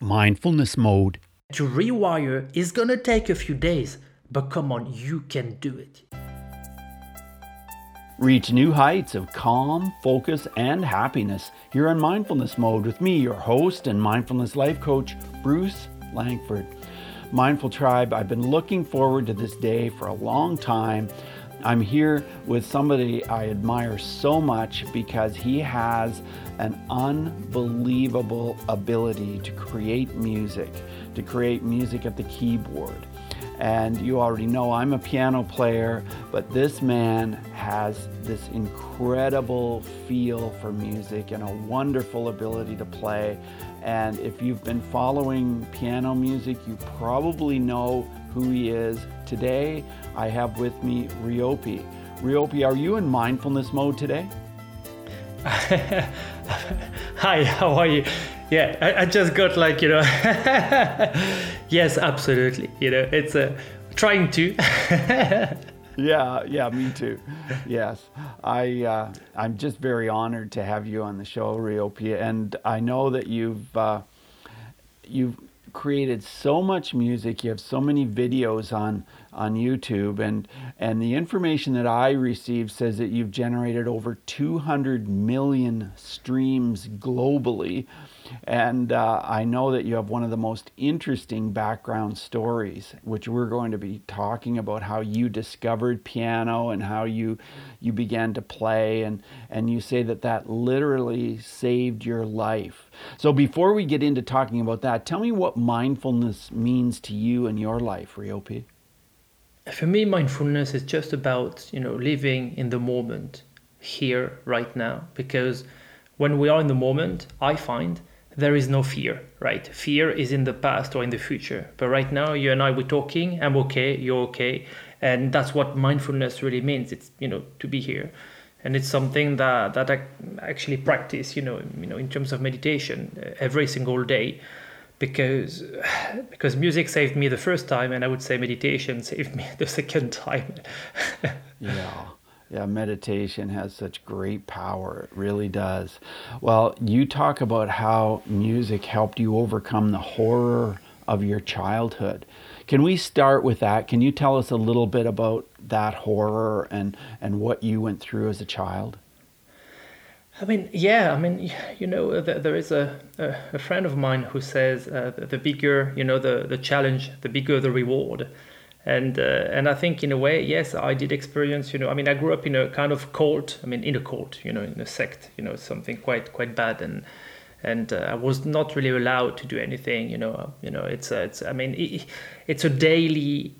mindfulness mode. To rewire is gonna take a few days, but come on, you can do it. Reach new heights of calm, focus, and happiness here on Mindfulness Mode with me, your host and mindfulness life coach, Bruce Langford. Mindful Tribe, I've been looking forward to this day for a long time. I'm here with somebody I admire so much because he has an unbelievable ability to create music, to create music at the keyboard. And you already know I'm a piano player, but this man has this incredible feel for music and a wonderful ability to play. And if you've been following piano music, you probably know who he is. Today, I have with me Riopy. Riopy, are you in mindfulness mode today? Hi, how are you? Yeah, I, I just got like, you know, yes, absolutely. You know, it's uh, trying to. yeah, yeah, me too. Yes, I uh, I'm just very honored to have you on the show, Riopy, and I know that you've uh, you've created so much music. You have so many videos on on YouTube, and and the information that I received says that you've generated over 200 million streams globally. And uh, I know that you have one of the most interesting background stories, which we're going to be talking about how you discovered piano and how you you began to play, and and you say that that literally saved your life. So before we get into talking about that, tell me what mindfulness means to you in your life, Riopy. For me, mindfulness is just about you know living in the moment, here, right now, because when we are in the moment, I find there is no fear, right? Fear is in the past or in the future. But right now, you and I, we're talking, I'm okay, you're okay. And that's what mindfulness really means. It's, you know, to be here. And it's something that, that I actually practice, you know, you know, in terms of meditation uh, every single day because because music saved me the first time and I would say meditation saved me the second time. yeah yeah, meditation has such great power. It really does. Well, you talk about how music helped you overcome the horror of your childhood. Can we start with that? Can you tell us a little bit about that horror and, and what you went through as a child? I mean, yeah, I mean, you know, there is a, a, friend of mine who says uh, the bigger, you know, the, the challenge, the bigger the reward and uh, and I think in a way, yes, I did experience. You know, I mean, I grew up in a kind of cult. I mean, in a cult. You know, in a sect. You know, something quite quite bad, and and uh, I was not really allowed to do anything. You know, you know, it's a, it's. I mean, it, it's a daily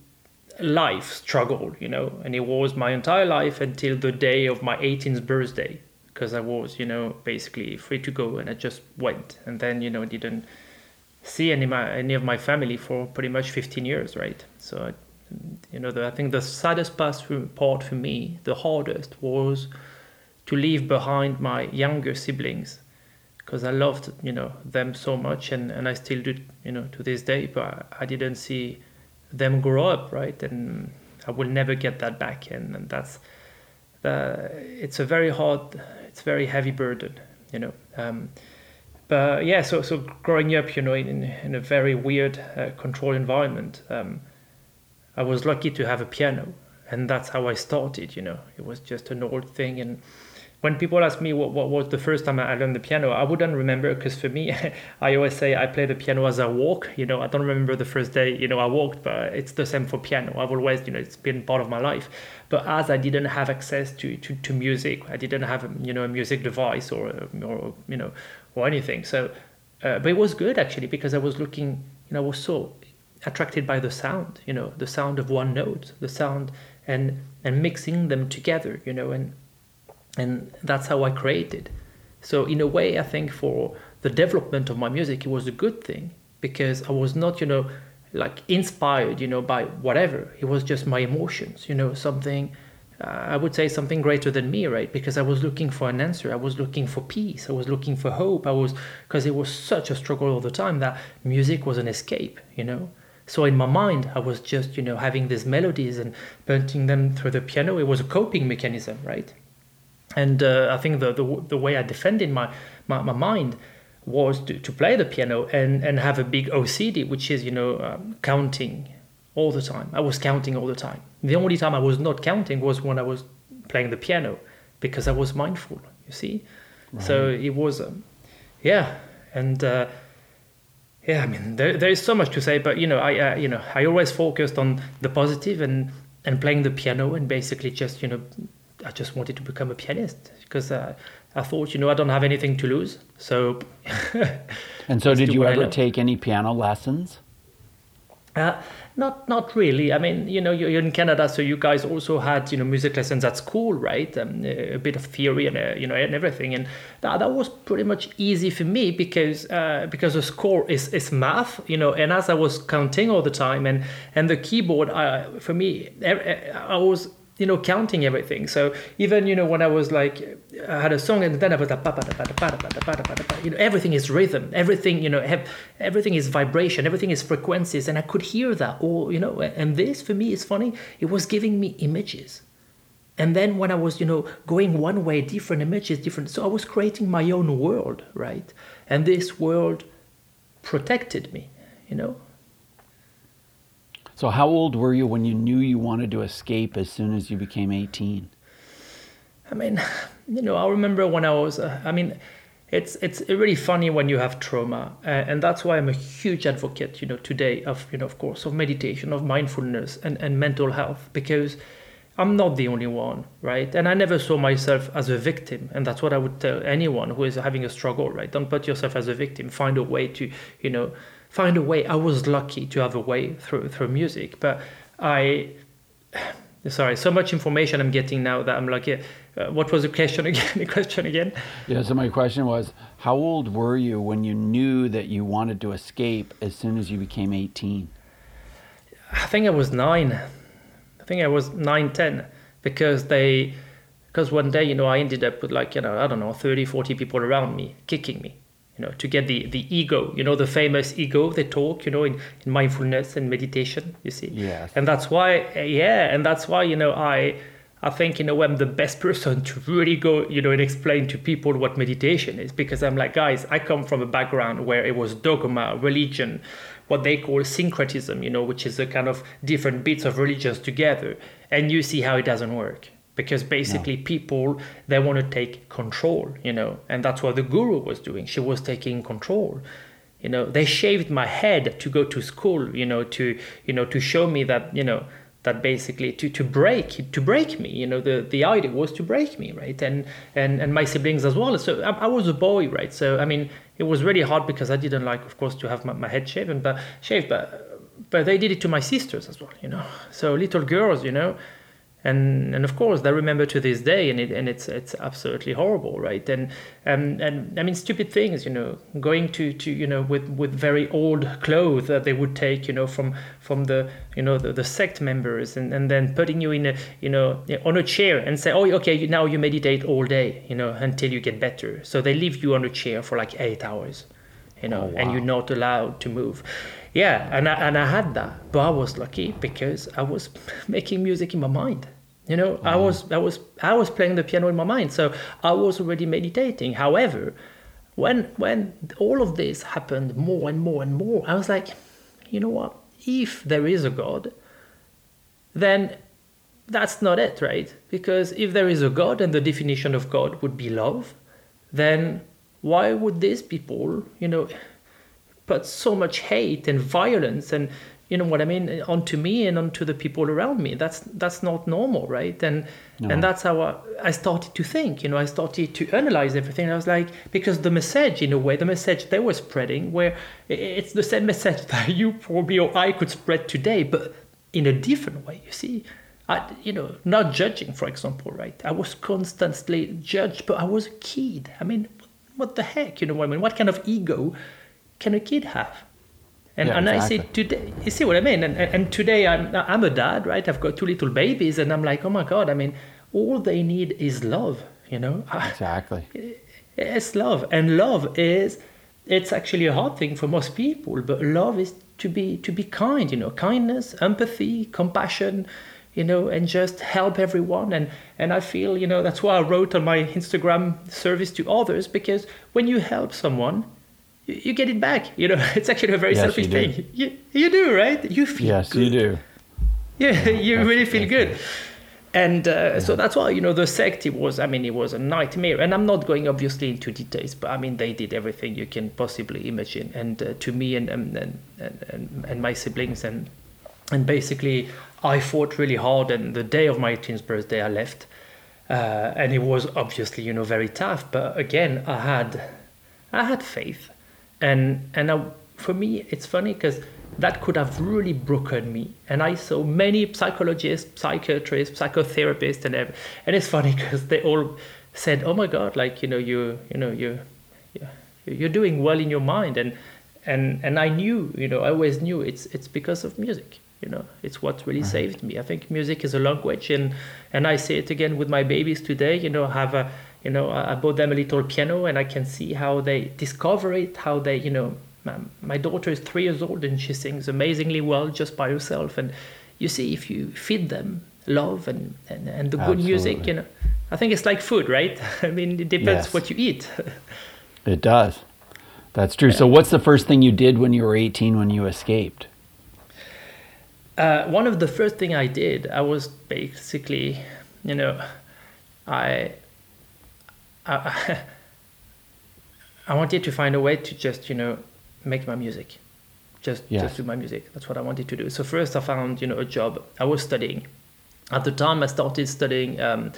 life struggle. You know, and it was my entire life until the day of my 18th birthday, because I was, you know, basically free to go, and I just went, and then you know, didn't see any my any of my family for pretty much 15 years, right? So. I, you know, the, I think the saddest part for me, the hardest, was to leave behind my younger siblings because I loved, you know, them so much and, and I still do, you know, to this day, but I didn't see them grow up, right? And I will never get that back. And, and that's, uh, it's a very hard, it's very heavy burden, you know. Um, but yeah, so, so growing up, you know, in, in a very weird uh, controlled environment, um, I was lucky to have a piano, and that's how I started. You know, it was just an old thing. And when people ask me what, what was the first time I learned the piano, I wouldn't remember because for me, I always say I play the piano as I walk. You know, I don't remember the first day you know I walked, but it's the same for piano. I've always you know it's been part of my life. But as I didn't have access to to, to music, I didn't have you know a music device or or you know or anything. So, uh, but it was good actually because I was looking. You know, I was so attracted by the sound, you know, the sound of one note, the sound and and mixing them together, you know, and and that's how I created. So in a way, I think for the development of my music, it was a good thing because I was not, you know, like inspired, you know, by whatever. It was just my emotions, you know, something. Uh, I would say something greater than me, right? Because I was looking for an answer. I was looking for peace. I was looking for hope. I was because it was such a struggle all the time that music was an escape, you know. So in my mind, I was just, you know, having these melodies and punching them through the piano. It was a coping mechanism, right? And uh, I think the, the, the way I defended my, my, my mind was to, to play the piano and, and have a big OCD, which is, you know, um, counting all the time. I was counting all the time. The only time I was not counting was when I was playing the piano because I was mindful, you see? Right. So it was, um, yeah. And, uh, yeah, I mean, there, there is so much to say, but you know, I, uh, you know, I always focused on the positive and and playing the piano and basically just, you know, I just wanted to become a pianist because uh, I thought, you know, I don't have anything to lose. So. and so, did you ever take any piano lessons? Uh, not, not really. I mean, you know, you're in Canada, so you guys also had, you know, music lessons at school, right? Um, a bit of theory and, uh, you know, and everything, and that, that was pretty much easy for me because uh, because the score is, is math, you know, and as I was counting all the time, and and the keyboard, uh, for me, I was you know, counting everything. So even, you know, when I was like, I had a song and then I was like, you know, everything is rhythm, everything, you know, have, everything is vibration, everything is frequencies. And I could hear that all, you know, and this for me is funny. It was giving me images. And then when I was, you know, going one way, different images, different. So I was creating my own world, right? And this world protected me, you know? So, how old were you when you knew you wanted to escape as soon as you became 18? I mean, you know, I remember when I was, uh, I mean, it's it's really funny when you have trauma, uh, and that's why I'm a huge advocate, you know, today of you know, of course, of meditation, of mindfulness, and and mental health, because I'm not the only one, right? And I never saw myself as a victim, and that's what I would tell anyone who is having a struggle, right? Don't put yourself as a victim. Find a way to, you know, find a way. I was lucky to have a way through through music, but I. Sorry, so much information I'm getting now that I'm like, uh, what was the question again? the question again? Yeah, so my question was, how old were you when you knew that you wanted to escape as soon as you became 18? I think I was nine. I think I was nine, ten, because they, because one day, you know, I ended up with like, you know, I don't know, 30, 40 people around me kicking me you know to get the the ego you know the famous ego they talk you know in, in mindfulness and meditation you see. Yeah and that's why yeah and that's why you know i i think you know i'm the best person to really go you know and explain to people what meditation is. Because i'm like guys i come from a background where it was dogma religion what they call syncretism you know which is a kind of different bits of religions together. And you see how it doesn't work because basically no. people they want to take control you know and that's what the guru was doing. She was taking control you know. They shaved my head to go to school you know to you know to show me that you know that basically to, to break to break me you know. The the idea was to break me right? And and and my siblings as well. So I, I was a boy right? So i mean it was really hard because i didn't like of course to have my, my head shaven but shaved but but they did it to my sisters as well you know. So little girls you know and and of course they remember to this day and it and it's it's absolutely horrible right? And and and i mean stupid things you know going to to you know with with very old clothes that they would take you know from from the you know the, the sect members and and then putting you in a you know on a chair and say oh okay now you meditate all day you know until you get better. So they leave you on a chair for like eight hours you know oh, wow. and you're not allowed to move. Yeah and I, and I had that but I was lucky because I was making music in my mind you know, mm-hmm. I was I was I was playing the piano in my mind, so I was already meditating. However, when when all of this happened more and more and more, I was like, you know what? If there is a God, then that's not it, right? Because if there is a God and the definition of God would be love, then why would these people, you know, put so much hate and violence and you know what I mean, onto me and onto the people around me. That's that's not normal, right? And no. and that's how I, I, started to think. You know, I started to analyze everything. I was like, because the message, in a way, the message they were spreading, where it's the same message that you probably or I could spread today, but in a different way. You see. I, you know, not judging, for example, right? I was constantly judged, but I was a kid. I mean, what the heck? You know what I mean? What kind of ego can a kid have? And, yeah, and exactly. I say today, you see what I mean? And, and today I'm, I'm a dad, right? I've got two little babies, and I'm like, oh my God, I mean, all they need is love, you know? Exactly. It's love. And love is, it's actually a hard thing for most people, but love is to be to be kind, you know, kindness, empathy, compassion, you know, and just help everyone. And and I feel, you know, that's why I wrote on my Instagram service to others, because when you help someone, you, you get it back. You know, it's actually a very Yes, selfish you do. thing. You, you do, right? You feel Yes, good. you do. Yeah, you really feel good. And uh, so that's why, you know, the sect, it was, I mean, it was a nightmare. And I'm not going obviously into details, but I mean, they did everything you can possibly imagine. And uh, to me and, and, and, and, and my siblings, and, and basically, I fought really hard. And the day of my 18th birthday, I left. Uh, and it was obviously, you know, very tough. But again, I had, I had faith. And, and I, for me, it's funny because that could have really broken me. And I saw many psychologists, psychiatrists, psychotherapists, and and it's funny because they all said, "Oh my God, like you know, you you know, you you- you're doing well in your mind." And and and I knew, you know, I always knew it's it's because of music. You know, it's what really mm-hmm. saved me. I think music is a language, and and I say it again with my babies today. You know, have a you know, I I bought them a little piano, and I can see how they discover it, how they, you know, my, my daughter is three years old and she sings amazingly well just by herself. And you see, if you feed them love and, and, and the good music, you know, I think it's like food, right? I mean, it depends Yes. what you eat. It does. That's true. So, what's the first thing you did when you were 18 when you escaped? Uh, one of the first thing I did, I was basically, you know, I, I, I wanted to find a way to just, you know, make my music, just just do my music. That's what I wanted to do. So first, I found, you know, a job. I was studying. At the time, I started studying. Um,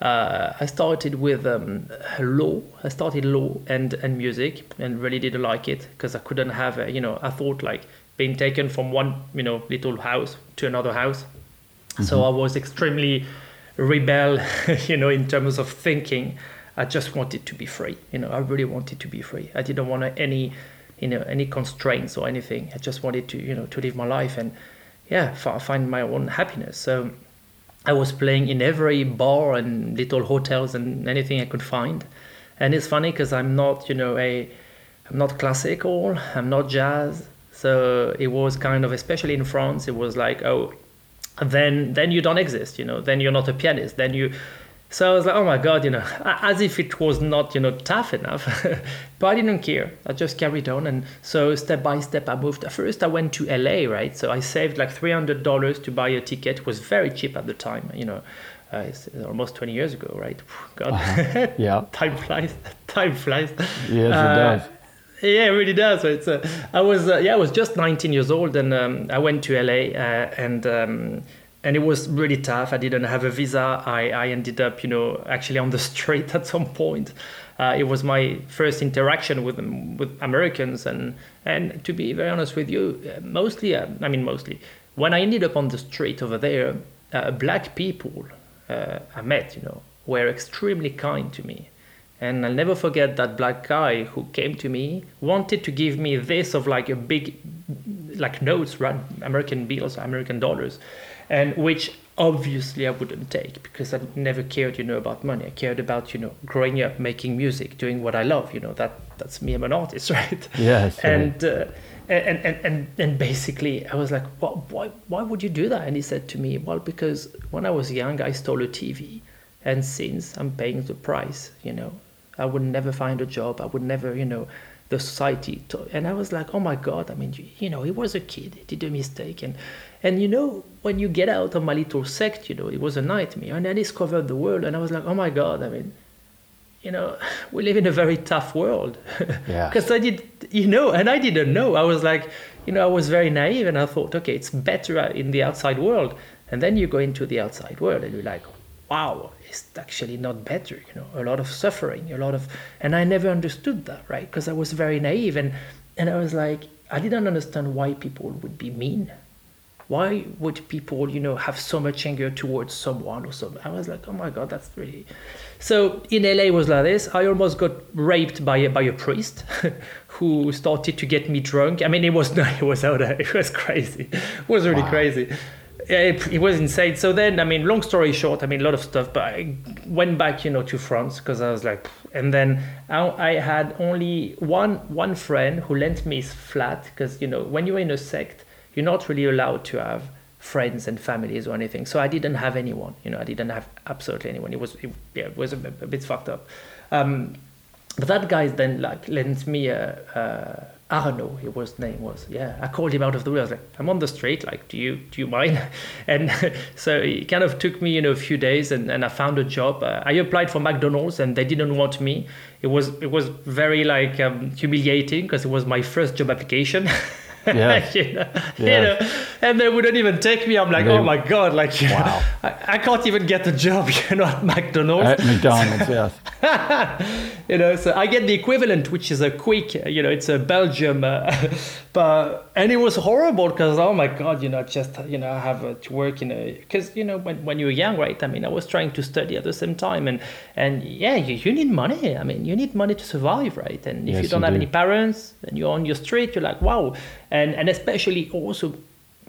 uh, I started with um, law. I started law and, and music, and really didn't like it because I couldn't have, a, you know, I thought like being taken from one, you know, little house to another house. So I was extremely rebel, you know, in terms of thinking. I just wanted to be free. You know, I really wanted to be free. I didn't want any, you know, any constraints or anything. I just wanted to, you know, to live my life and, yeah, find my own happiness. So I was playing in every bar and little hotels and anything I could find. And it's funny because I'm not, you know, a, I'm not classical. I'm not jazz. So it was kind of, especially in France, it was like, oh, then then you don't exist. You know, then you're not a pianist. Then you. So I was like, oh my god, you know, as if it was not, you know, tough enough. but I didn't care. I just carried on, and so step by step, I moved. First, I went to LA, right? So I saved like three hundred dollars to buy a ticket. It was very cheap at the time, you know. Uh, it's almost 20 years ago, right? God, Yeah. time flies. Time flies. Yes, it Uh, does. Yeah, it really does. It's uh, I was uh, yeah, I was just 19 years old, and um, I went to LA, uh, and um, and it was really tough. I didn't have a visa. I, I ended up, you know, actually on the street at some point. Uh, it was my first interaction with with Americans, and and to be very honest with you, uh, mostly, uh, I mean, mostly, when I ended up on the street over there, uh, black people uh, I met, you know, were extremely kind to me. And I'll never forget that black guy who came to me, wanted to give me this of like a big, like notes, right? American bills, American dollars, and which obviously I wouldn't take because I never cared, you know, about money. I cared about, you know, growing up, making music, doing what I love. You know, that that's me. I'm an artist, right? Yes. And uh, and, and and and basically, I was like, why, why why would you do that? And he said to me, well, because when I was young, I stole a TV, and since I'm paying the price, you know, I would never find a job. I would never, you know, the society. And I was like, oh my God. I mean, you, you know, he was a kid. He did a mistake. And, and, you know, when you get out of my little sect, you know, it was a nightmare. And I discovered the world. And I was like, oh my God. I mean, you know, we live in a very tough world. Yeah. Because I did, you know, and I didn't know. I was like, you know, I was very naive and I thought, okay, it's better in the outside world. And then you go into the outside world and you're like, wow, it's actually not better. You know, a lot of suffering, a lot of, and I never understood that, right? Because I was very naive and, and I was like, I didn't understand why people would be mean. Why would people, you know, have so much anger towards someone or something? I was like, oh my god, that's really. So in LA it was like this. I almost got raped by a, by a priest who started to get me drunk. I mean, it was it was out there. It was crazy. It was really Wow. crazy. It, it was insane. So then, I mean, long story short, I mean, a lot of stuff. But I went back, you know, to France because I was like, and then I, I had only one one friend who lent me his flat because you know when you're in a sect, you're not really allowed to have friends and families or anything. So I didn't have anyone. You know, I didn't have absolutely anyone. It was it, yeah, it was a, a bit fucked up. Um, but that guy then like lent me a. a Arno, his name was. Yeah, I called him out of the way. I was like, I'm on the street. Like, do you do you mind? And so it kind of took me, you know, a few days, and, and I found a job. Uh, I applied for McDonald's, and they didn't want me. It was it was very like um, humiliating because it was my first job application. Yeah. you, know, Yeah. you know, and they wouldn't even take me. I'm like, They- oh my god, like, know, Wow. I, I can't even get a job, you know, at McDonald's At McDonald's, yes. you know so i get the equivalent which is a quick you know it's a belgium uh, but and it was horrible because oh my god you know just you know i have uh, to work in a because you know when, when you're young right i mean i was trying to study at the same time and and yeah you, you need money i mean you need money to survive right and if Yes, you don't you have do. any parents and you're on your street you're like wow and and especially also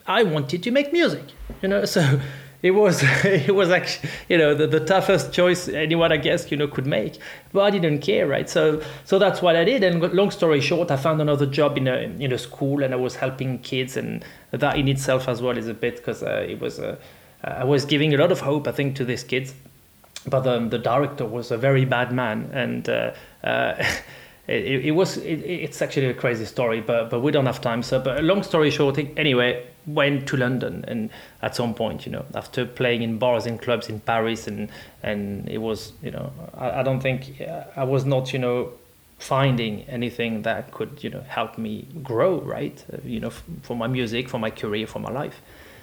I wanted to make music, you know. So it was it was actually you know the, the toughest choice anyone I guess you know could make, but I didn't care, right? So so that's what I did. And long story short, I found another job in a in a school, and I was helping kids, and that in itself as well is a bit because uh, it was uh, I was giving a lot of hope, I think, to these kids but the, the director was a very bad man and uh, uh, it, it was it, it's actually a crazy story but but we don't have time. So but long story short anyway went to london and at some point you know after playing in bars and clubs in paris and and it was you know i, I don't think i was not you know finding anything that could you know help me grow right? You know for my music for my career for my life.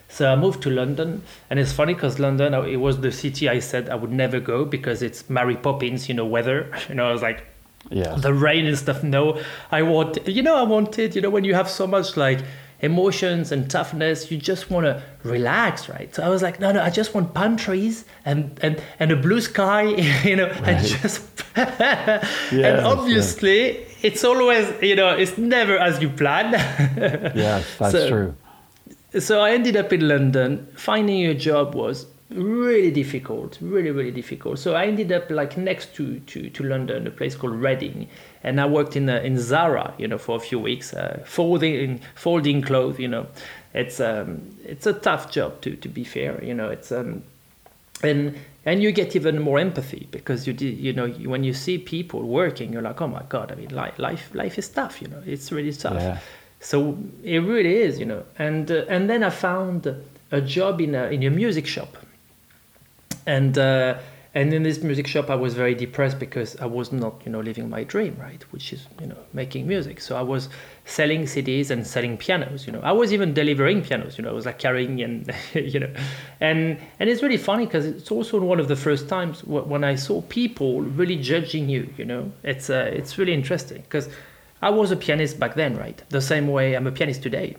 So I moved to London, and it's funny because London, it was the city I said I would never go because it's Mary Poppins, you know, weather. You know, I was like, Yes. the rain and stuff. No, I want, you know, I wanted, you know, when you have so much like emotions and toughness, you just want to relax, right? So I was like, no, no, I just want palm trees and and and a blue sky, you know, and just. Yes, and obviously, it's always, you know, it's never as you plan. Yes, that's So- true. so I ended up in London. Finding a job was really difficult, really, really difficult. So I ended up like next to, to, to London, a place called Reading, and I worked in uh, in Zara, you know, for a few weeks, uh, folding folding clothes. You know, it's um it's a tough job to to be fair. You know, it's um and and you get even more empathy because you did you know when you see people working you're like oh my god i mean life life, life is tough you know it's really tough Yeah. so it really is you know and uh, and then i found a job in a in a music shop and uh, and in this music shop i was very depressed because i was not you know living my dream right? Which is you know making music. So i was selling cds and selling pianos you know. I was even delivering pianos you know. I was like carrying and you know. And and it's really funny because it's also one of the first times when i saw people really judging you you know. It's uh, it's really interesting because i was a pianist back then right? The same way i'm a pianist today.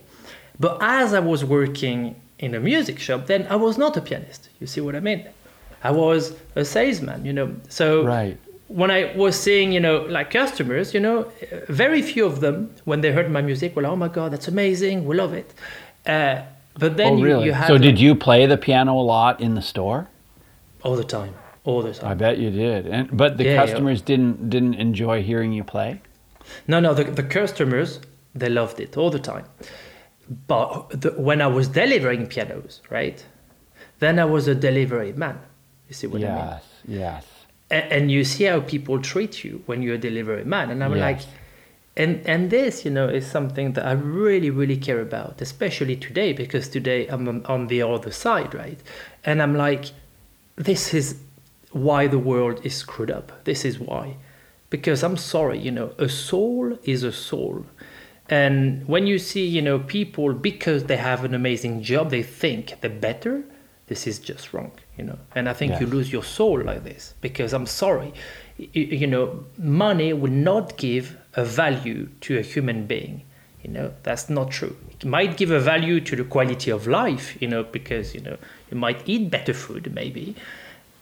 But as i was working in a music shop then i was not a pianist. You see what i mean I was a salesman, you know. So Right. when I was seeing, you know, like customers, you know, very few of them, when they heard my music, were like, "Oh my God, that's amazing! We love it." Uh, but then Oh, you, really? you have so, did you play the piano a lot in the store? all the time, all the time. I bet you did. And but the Yeah, yeah. customers didn't didn't enjoy hearing you play. No, no, the, the customers they loved it all the time. But the, when I was delivering pianos, right, then I was a delivery man. You see what I mean? yes, yes. and, and you see how people treat you when you're a delivery man and i'm Yes. like and and this you know is something that i really really care about especially today because today i'm on- on the other side right and i'm like this is why the world is screwed up this is why because i'm sorry you know a soul is a soul and when you see you know people because they have an amazing job they think they're better this is just wrong you know? And i think you lose your soul like this because i'm sorry. You, you know money will not give a value to a human being you know? That's not true. It might give a value to the quality of life you know because you know you might eat better food maybe.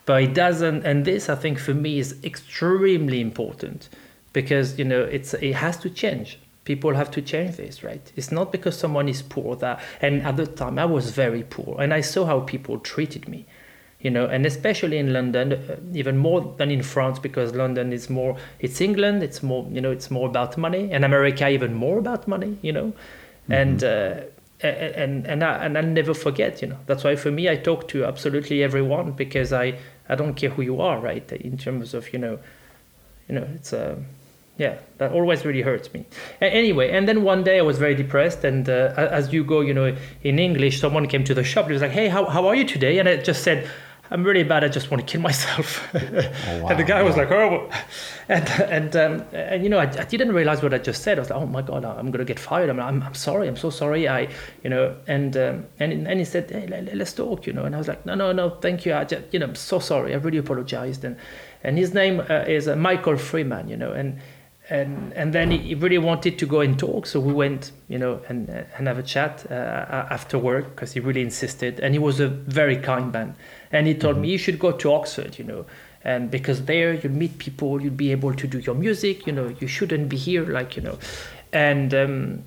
But it doesn't and this i think for me is extremely important because you know it's it has to change people have to change this right? It's not because someone is poor that and at the time i was very poor and i saw how people treated me you know and especially in london uh, even more than in france because london is more it's england it's more you know it's more about money and america even more about money you know? And uh, a- and and I, and I'll never forget you know? That's why for me I talk to absolutely everyone because I I don't care who you are right in terms of you know you know, it's uh, yeah, that always really hurts me. Anyway, and then one day I was very depressed, and uh, as you go, you know, in English, someone came to the shop. He was like, "Hey, how how are you today?" And I just said. I'm really bad. I just want to kill myself. and the guy was like, "Oh," and and um, and you know, I, I didn't realize what I just said. I was like, "Oh my god, I'm gonna get fired." I'm, I'm, I'm sorry. I'm so sorry. I, you know, and um, and and he said, "Hey, let, let's talk," you know. And I was like, "No, no, no, thank you. I just, you know, I'm so sorry. I really apologized." And and his name uh, is uh, Michael Freeman, you know, and and and then he really wanted to go and talk. So we went you know and and have a chat uh, after work because he really insisted. And he was a very kind man. And he told me you should go to oxford you know and because there you'll meet people you'll be able to do your music you know you shouldn't be here like you know. And um,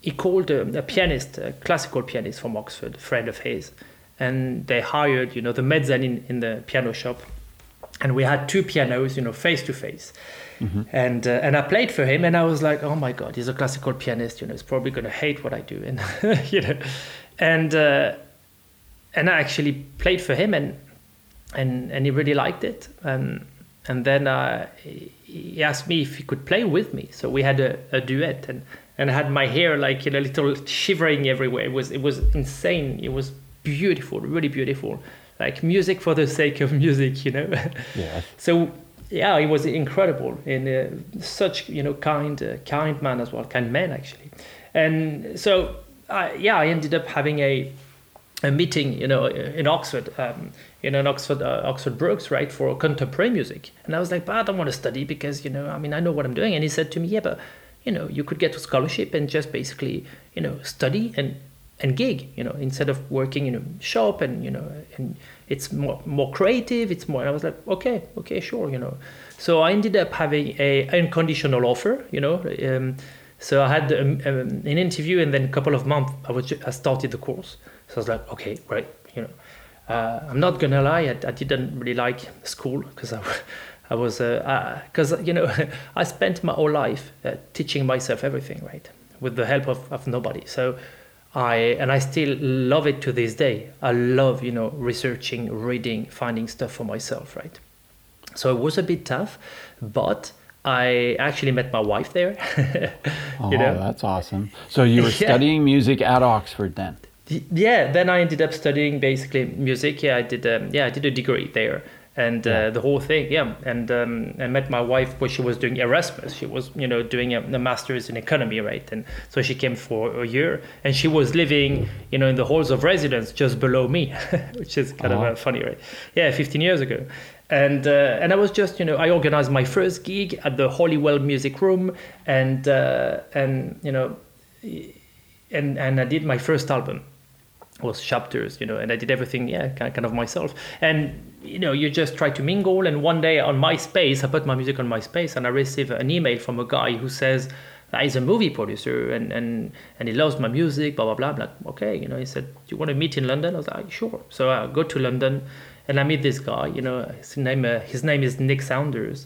he called a, a pianist a classical pianist from oxford a friend of his. And they hired you know the mezzanine in the piano shop. And we had two pianos you know face to face and uh, and I played for him, and I was like, oh my god, he's a classical pianist. You know, he's probably gonna hate what I do, and you know, and uh, and I actually played for him, and and and he really liked it, and and then uh, he asked me if he could play with me. So we had a, a duet, and and I had my hair like you know, a little shivering everywhere. It was it was insane. It was beautiful, really beautiful, like music for the sake of music, you know. Yes. So yeah, he was incredible and uh, such you know kind uh, kind man as well, kind man actually. And so uh, yeah, I ended up having a a meeting you know in Oxford. Um, in an Oxford, uh, Oxford Brookes, right, for contemporary music, and I was like, but I don't want to study because you know, I mean, I know what I'm doing. And he said to me, yeah, but you know, you could get a scholarship and just basically, you know, study and and gig, you know, instead of working in a shop and you know, and it's more more creative. It's more. I was like, okay, okay, sure, you know. So I ended up having a unconditional offer, you know. Um, so I had um, um, an interview, and then a couple of months, I was ju- I started the course. So I was like, okay, right, you know. Uh, I'm not gonna lie, I, I didn't really like school because I, I was because uh, you know I spent my whole life uh, teaching myself everything, right, with the help of, of nobody. So I and I still love it to this day. I love you know researching, reading, finding stuff for myself, right. So it was a bit tough, but I actually met my wife there. Oh, know, that's awesome. So you were Yeah. studying music at Oxford then? Yeah then i ended up studying basically music yeah i did um, yeah i did a degree there and uh, Yeah. the whole thing yeah and um, i met my wife when she was doing erasmus she was you know doing a, a master's in economy right and so she came for a year and she was living you know in the halls of residence just below me which is kind Oh. of uh, funny right yeah 15 years ago and uh, and I was just you know I organized my first gig at the Holywell Music Room and uh, and you know and and I did my first album was chapters you know and i did everything yeah kind of myself. And you know you just try to mingle and one day on myspace i put my music on myspace and i receive an email from a guy who says that he's a movie producer and and and he loves my music blah blah blah. I'm like okay you know he said do you want to meet in london? I was like sure. So i go to london and i meet this guy you know his name uh, his name is nick saunders.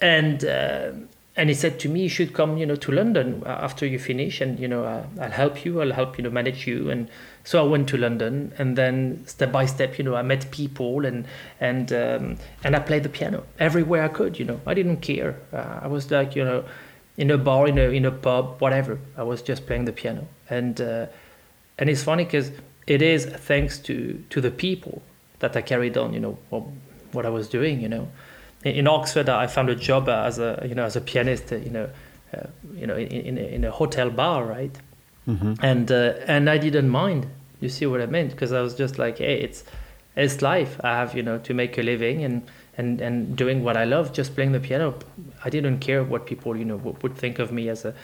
And uh, and he said to me you should come you know to london uh, after you finish and you know uh, i'll help you i'll help you know manage you and so i went to london and then step by step you know i met people and and um, and i played the piano everywhere i could you know i didn't care uh, i was like you know in a bar in a in a pub whatever i was just playing the piano and uh, and it's funny because it is thanks to to the people that i carried on you know what, i was doing you know in, in Oxford, I found a job as a you know as a pianist, you know, uh, you know, in, in, a, in a hotel bar, right? Mm-hmm. And uh, and I didn't mind. You see what I meant? Because I was just like, hey, it's it's life. I have you know to make a living and and and doing what I love, just playing the piano. I didn't care what people you know would, would think of me as a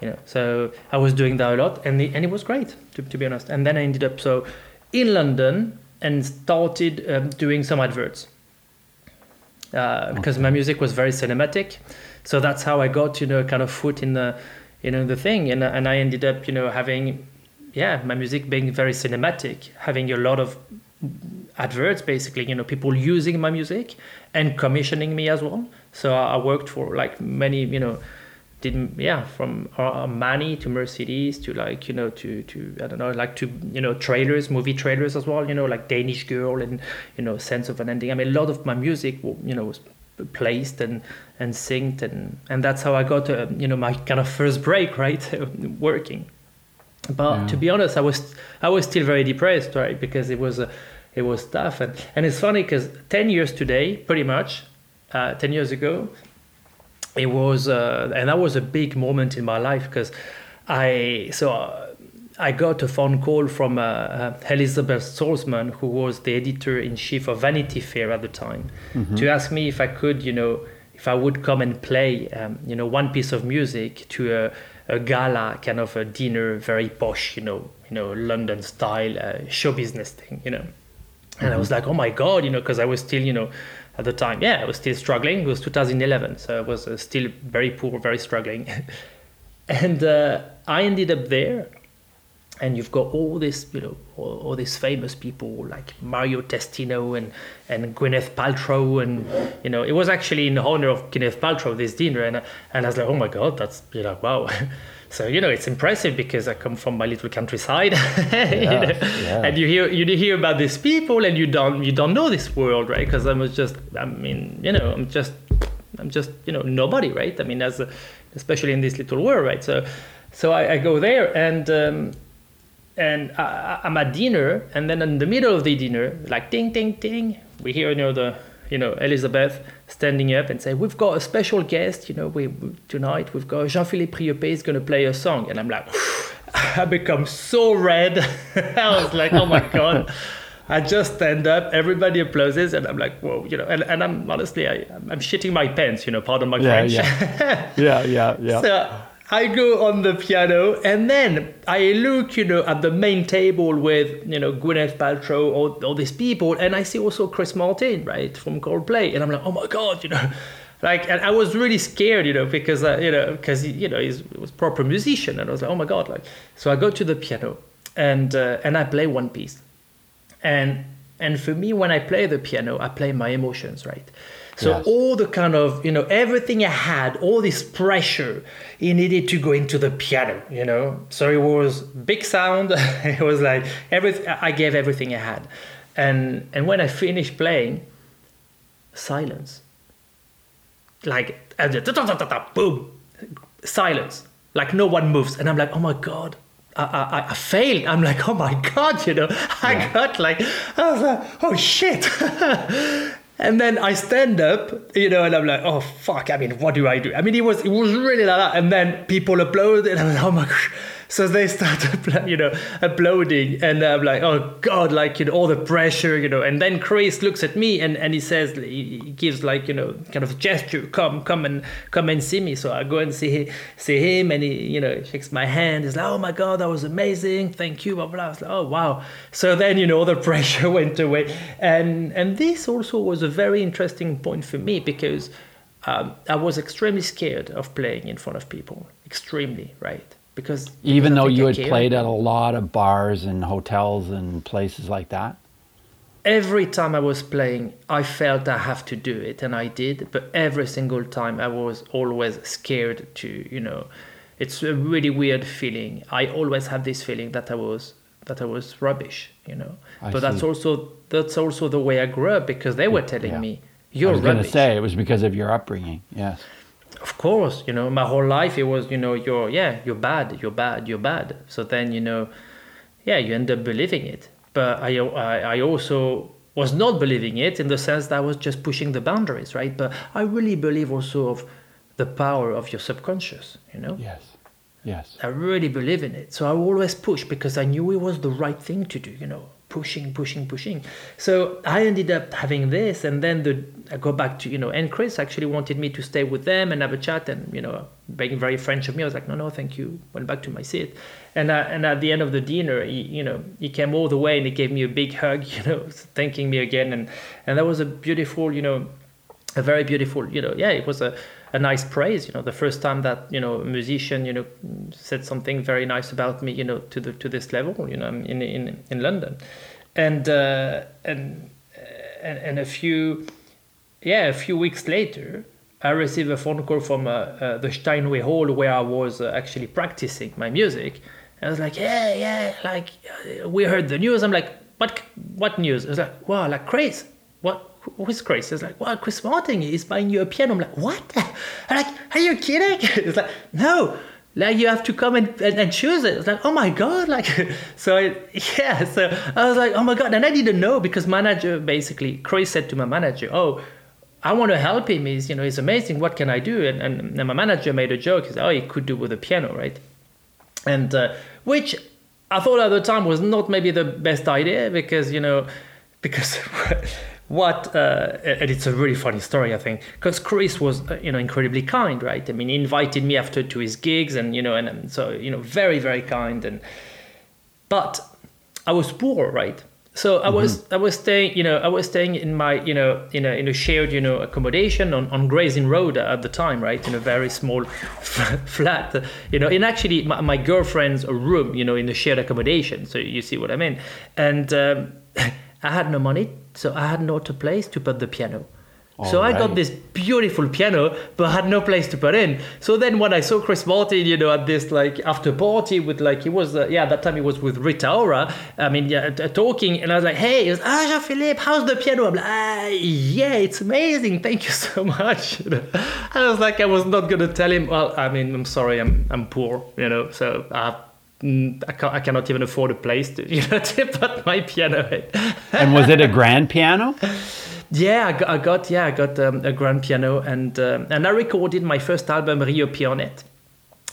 you know. So I was doing that a lot, and the, and it was great to to be honest. And then I ended up so in London and started um, doing some adverts uh, because my music was very cinematic. So that's how I got you know kind of foot in the you know the thing, and and I ended up you know having yeah my music being very cinematic, having a lot of adverts basically you know people using my music and commissioning me as well. So I worked for like many you know did yeah from Armani to Mercedes to like you know to to I don't know like to you know trailers movie trailers as well you know like Danish Girl and you know Sense of an Ending I mean a lot of my music you know was placed and and synced and and that's how I got uh, you know my kind of first break right working but yeah. to be honest I was I was still very depressed right because it was uh, it was tough and and it's funny because 10 years today pretty much uh, 10 years ago it was uh, and that was a big moment in my life because I so uh, I got a phone call from uh, uh, Elizabeth Saltzman, who was the editor in chief of Vanity Fair at the time, mm-hmm. to ask me if I could, you know, if I would come and play, um, you know, one piece of music to a, a, gala kind of a dinner, very posh, you know, you know, London style uh, show business thing, you know. And mm-hmm. I was like, oh my god, you know, because I was still, you know, at the time, yeah, I was still struggling. It was 2011, so I was uh, still very poor, very struggling. and uh, I ended up there and you've got all this, you know, all, all, these famous people like Mario Testino and and Gwyneth Paltrow, and you know, it was actually in honor of Gwyneth Paltrow this dinner, and and I was like, oh my god, that's you know, wow. So you know, it's impressive because I come from my little countryside, yeah, you know? yeah. and you hear you hear about these people, and you don't you don't know this world, right? Because I was just, I mean, you know, I'm just I'm just you know nobody, right? I mean, as a, especially in this little world, right? So so I, I go there and. Um, and uh, uh, I, am at dinner, and then in the middle of the dinner, like ding, ding, ding, we hear you know the you know Elizabeth standing up and say, "We've got a special guest, you know, we tonight we've got Jean-Philippe Rio-Py is going to play a song," and I'm like, I become so red. I was like, "Oh my god." I just stand up, everybody applauses, and I'm like, whoa, you know, and, and I'm honestly, I, I'm shitting my pants, you know, pardon my yeah, French. Yeah, yeah, yeah. yeah. So I go on the piano and then I look, you know, at the main table with, you know, Gwyneth Paltrow, all, all these people, and I see also Chris Martin, right, from Coldplay, and I'm like, oh my god, you know, like, and I was really scared, you know, because uh, you know, because you know, he's he was proper musician, and I was like, oh my god, like, so I go to the piano and uh, and I play one piece, and and for me, when I play the piano, I play my emotions, right. So yes. all the kind of, you know, everything I had, all this pressure, it needed to go into the piano, you know. So it was big sound. it was like everything. I gave everything I had, and and when I finished playing, silence. Like boom, silence. Like no one moves, and I'm like, oh my god, I, I, I, failed. I'm like, oh my god, you know, I yeah. got like, I was like, oh shit. And then I stand up, you know, and I'm like, oh fuck! I mean, what do I do? I mean, it was it was really like that. And then people applaud, and I'm like, oh my gosh! So they start, you know, uploading, and I'm like, oh god, like you know, all the pressure, you know. And then Chris looks at me and, and he says, he gives like you know, kind of gesture, come, come and come and see me. So I go and see see him, and he, you know, shakes my hand. He's like, oh my god, that was amazing, thank you, blah blah. I was like, oh wow. So then you know, the pressure went away, and and this also was a very interesting point for me because. Um, I was extremely scared of playing in front of people, extremely, right? Because even though you had played at a lot of bars and hotels and places like that? Every time i was playing i felt i have to do it and i did but every single time i was always scared to you know. It's a really weird feeling. I always have this feeling that i was that i was rubbish you know. I but see. that's also that's also the way i grew up because they were telling yeah. me you're I was going to say it was because of your upbringing yes of course you know my whole life it was you know you're yeah you're bad you're bad you're bad. So then you know yeah you end up believing it. But i i, I also was not believing it in the sense that i was just pushing the boundaries right? But i really believe also of the power of your subconscious you know? Yes yes. I really believe in it. So i always push because i knew it was the right thing to do you know pushing, pushing, pushing. So I ended up having this, and then the I go back to you know, and Chris actually wanted me to stay with them and have a chat, and you know, being very French of me, I was like, no, no, thank you. Went back to my seat, and uh, and at the end of the dinner, he, you know, he came all the way and he gave me a big hug, you know, thanking me again, and and that was a beautiful, you know, a very beautiful, you know, yeah, it was a a nice praise. You know, the first time that you know a musician, you know, said something very nice about me, you know, to the to this level, you know, in in in London, and uh, and and and a few, yeah, a few weeks later, I received a phone call from uh, uh, the Steinway Hall where I was uh, actually practicing my music. And I was like, yeah, yeah, like uh, we heard the news. I'm like, what what news? I was like, wow, like crazy. What who's Chris? It's like, well, Chris Martin is buying you a piano. I'm like, what? I'm like, are you kidding? It's like, no, like you have to come and, and, and choose it. It's like, oh my god, like, so I, yeah, so I was like, oh my god, and I didn't know because manager basically, Chris said to my manager, oh, I want to help him. He's, you know, he's amazing. What can I do? And, and, and my manager made a joke. He's, oh, he could do with a piano, right? And uh, which I thought at the time was not maybe the best idea because you know, because what uh, and it's a really funny story I think because Chris was uh, you know incredibly kind, right? I mean, he invited me after to his gigs and you know and, and so you know very very kind and but I was poor, right? So I was mm-hmm. I was staying you know I was staying in my you know in a in a shared you know accommodation on on Gray's Inn Road at the time right in a very small flat you know in actually my, my, girlfriend's room you know in the shared accommodation so you see what I mean and um, I had no money so I had no place to put the piano all so right. I got this beautiful piano, but had no place to put in. So then when I saw Chris Martin, you know, at this like after party with like he was uh, yeah that time he was with Rita Ora. I mean yeah, t- talking, and I was like, hey, he was ah Jean Philippe, how's the piano? I'm like, ah, yeah, it's amazing. Thank you so much. I was like, I was not gonna tell him. Well, I mean, I'm sorry, I'm I'm poor, you know, so I mm, I, I, cannot even afford a place to, you know, to put my piano in. and was it a grand piano? Yeah, I got, I got yeah, I got um, a grand piano, and um, and I recorded my first album Rio Pianet